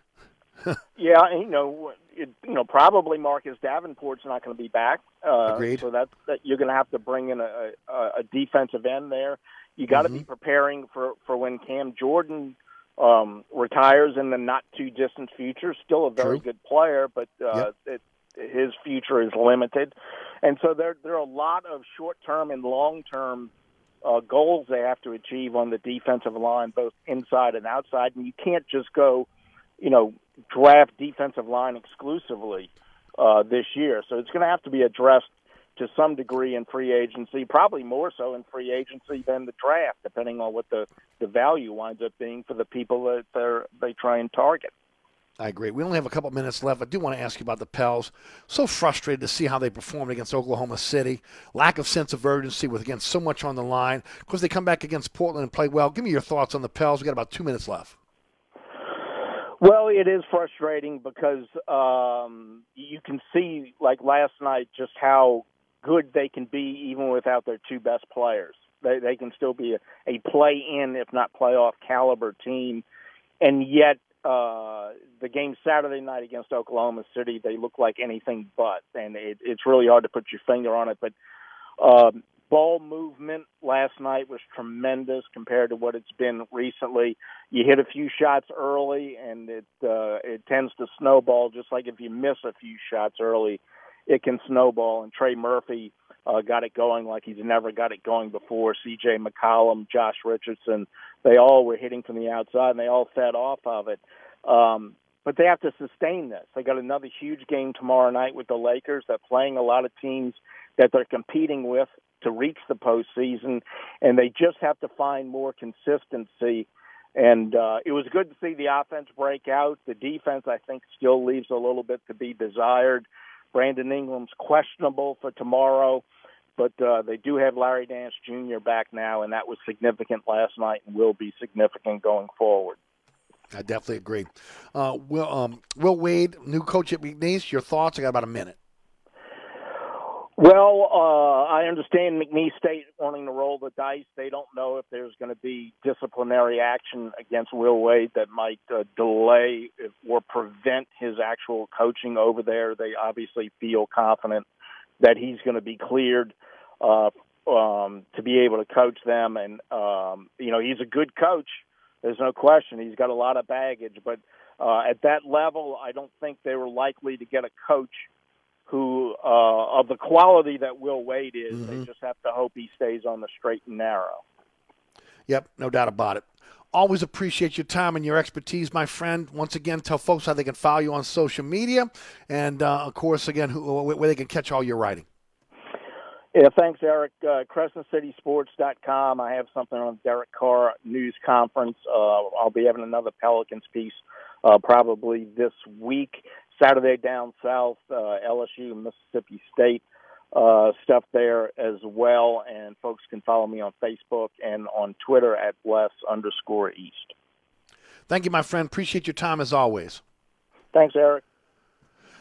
yeah, you know, it, you know, probably Marcus Davenport's not going to be back. Uh, Agreed. So that's that you're going to have to bring in a, a, a defensive end there. You got to mm-hmm. be preparing for for when Cam Jordan um, retires in the not too distant future. Still a very True. good player, but uh, Yep. it, his future is limited, and so there there are a lot of short term and long term uh, goals they have to achieve on the defensive line, both inside and outside. And you can't just go, you know, draft defensive line exclusively uh, this year. So it's going to have to be addressed to some degree in free agency, probably more so in free agency than the draft, depending on what the, the value winds up being for the people that they're, they try and target. I agree. We only have a couple minutes left. I do want to ask you about the Pels. So frustrated to see how they performed against Oklahoma City. Lack of sense of urgency with again so much on the line. Of course, they come back against Portland and play well. Give me your thoughts on the Pels. We got about two minutes left. Well, it is frustrating because um, you can see, like last night, just how good they can be even without their two best players. They they can still be a, a play-in, if not playoff caliber team, and yet uh, the game Saturday night against Oklahoma City, they look like anything but, and it, it's really hard to put your finger on it. But um, ball movement last night was tremendous compared to what it's been recently. You hit a few shots early, and it uh, it tends to snowball. Just like if you miss a few shots early, it can snowball. And Trey Murphy uh, got it going like he's never got it going before. C.J. McCollum, Josh Richardson, they all were hitting from the outside, and they all fed off of it. Um, but they have to sustain this. They got another huge game tomorrow night with the Lakers. They're playing a lot of teams that they're competing with to reach the postseason, and they just have to find more consistency. And uh, it was good to see the offense break out. The defense, I think, still leaves a little bit to be desired. Brandon Ingram's questionable for tomorrow, but uh, they do have Larry Nance Jr. back now, and that was significant last night and will be significant going forward. I definitely agree. Uh, Will um, Will Wade, new coach at McNeese. Your thoughts? I got about a minute. Well, uh, I understand McNeese State wanting to roll the dice. They don't know if there's going to be disciplinary action against Will Wade that might uh, delay or prevent his actual coaching over there. They obviously feel confident that he's going to be cleared uh, um, to be able to coach them, and um, you know he's a good coach. There's no question. He's got a lot of baggage, but uh, at that level, I don't think they were likely to get a coach who uh, of the quality that Will Wade is. Mm-hmm. They just have to hope he stays on the straight and narrow. Yep, no doubt about it. Always appreciate your time and your expertise, my friend. Once again, tell folks how they can follow you on social media, and uh, of course, again, who, where they can catch all your writing. Yeah, thanks, Eric. Uh, CrescentCitySports.com. I have something on Derek Carr news conference. Uh, I'll be having another Pelicans piece uh, probably this week. Saturday down south, uh, LSU, Mississippi State uh, stuff there as well. And folks can follow me on Facebook and on Twitter at bless underscore east. Thank you, my friend. Appreciate your time as always. Thanks, Eric.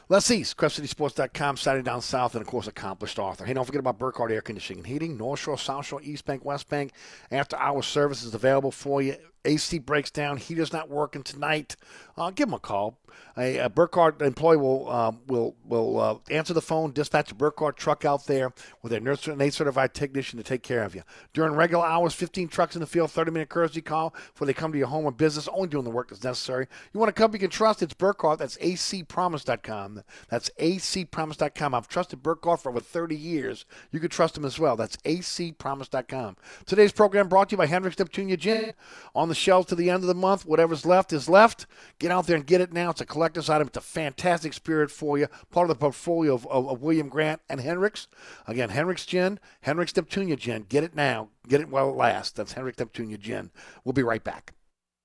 Les East, CrescentCitySports.com, Saturday Down South, and of course, accomplished author. Hey, don't forget about Burkhardt Air Conditioning and Heating, North Shore, South Shore, East Bank, West Bank. After hour service is available for you. AC breaks down, heater's not working tonight. Uh, give them a call. A, a Burkhardt employee will um, will will uh, answer the phone, dispatch a Burkhardt truck out there with a nurse and aid certified technician to take care of you. During regular hours, 15 trucks in the field, 30 minute courtesy call before they come to your home or business, only doing the work that's necessary. You want a company you can trust? It's Burkhardt. That's acpromise.com. That's acpromise.com. I've trusted Burkhardt for over 30 years. You can trust them as well. That's acpromise.com. Today's program brought to you by Hendricks Neptunia Gin. On the shelves to the end of the month, whatever's left is left. Get out there and get it now. It's a collector's item. It's a fantastic spirit for you. Part of the portfolio of, of, of William Grant and Hendricks. Again, Hendricks Gin, Hendricks Neptunia Gin. Get it now. Get it while it lasts. That's Hendricks Neptunia Gin. We'll be right back.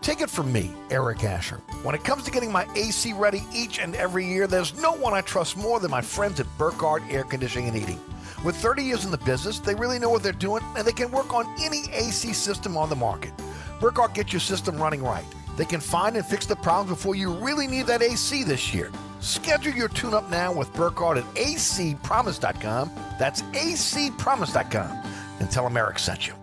Take it from me, Eric Asher. When it comes to getting my AC ready each and every year, there's no one I trust more than my friends at Burkhardt Air Conditioning and Heating. With 30 years in the business, they really know what they're doing and they can work on any AC system on the market. Burkhardt gets your system running right. They can find and fix the problems before you really need that AC this year. Schedule your tune up now with Burkhardt at acpromise.com. That's acpromise.com. And tell them Eric sent you.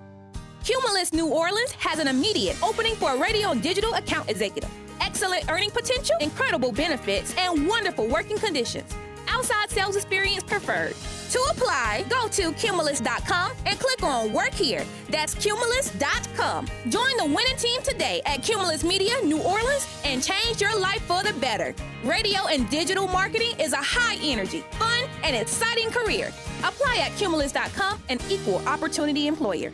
Cumulus New Orleans has an immediate opening for a radio and digital account executive. Excellent earning potential, incredible benefits, and wonderful working conditions. Outside sales experience preferred. To apply, go to Cumulus.com and click on Work Here. That's Cumulus.com. Join the winning team today at Cumulus Media New Orleans and change your life for the better. Radio and digital marketing is a high energy, fun, and exciting career. Apply at Cumulus.com, an equal opportunity employer.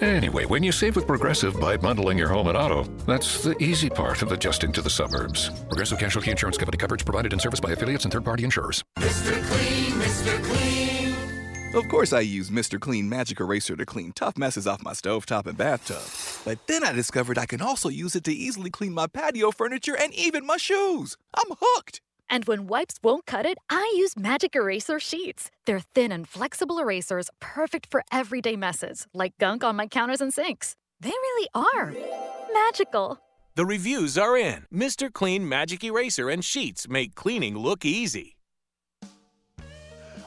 Anyway, when you save with Progressive by bundling your home and auto, that's the easy part of adjusting to the suburbs. Progressive Casualty Insurance Company coverage provided and serviced by affiliates and third party insurers. Mr. Clean, Mr. Clean. Of course, I use Mr. Clean Magic Eraser to clean tough messes off my stovetop and bathtub. But then I discovered I can also use it to easily clean my patio furniture and even my shoes. I'm hooked. And when wipes won't cut it, I use Magic Eraser Sheets. They're thin and flexible erasers, perfect for everyday messes, like gunk on my counters and sinks. They really are magical. The reviews are in. Mr. Clean Magic Eraser and Sheets make cleaning look easy.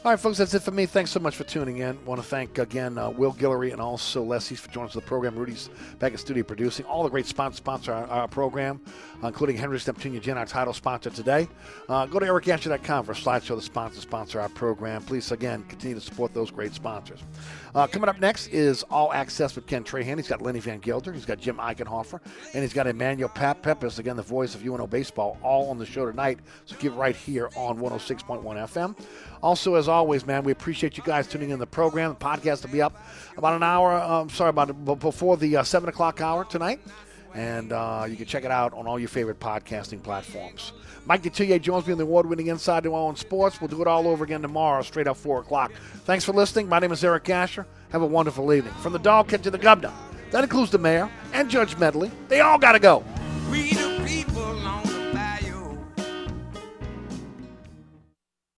All right, folks, that's it for me. Thanks so much for tuning in. want to thank again uh, Will Guillory and also Les East for joining us for the program. Rudy's back in studio producing. All the great sponsors sponsor our, our program, uh, including Hendricks Neptunia Gin, our title sponsor today. Uh, go to ericasher.com for a slideshow the sponsor sponsor our program. Please, again, continue to support those great sponsors. Uh, coming up next is All Access with Ken Trahan. He's got Lenny Van Gelder. He's got Jim Eichenhofer. And he's got Emmanuel Pap Peppers, again, the voice of UNO Baseball, all on the show tonight. So give right here on 106.1 FM. Also, as always, man, we appreciate you guys tuning in the program. The podcast will be up about an hour, um, sorry, about before the uh, 7 o'clock hour tonight. And uh, you can check it out on all your favorite podcasting platforms. Mike Detillier joins me in the award winning Inside New Orleans Sports. We'll do it all over again tomorrow, straight up 4 o'clock. Thanks for listening. My name is Eric Asher. Have a wonderful evening. From the dog catch to the governor. That includes the mayor and Judge Medley. They all got to go.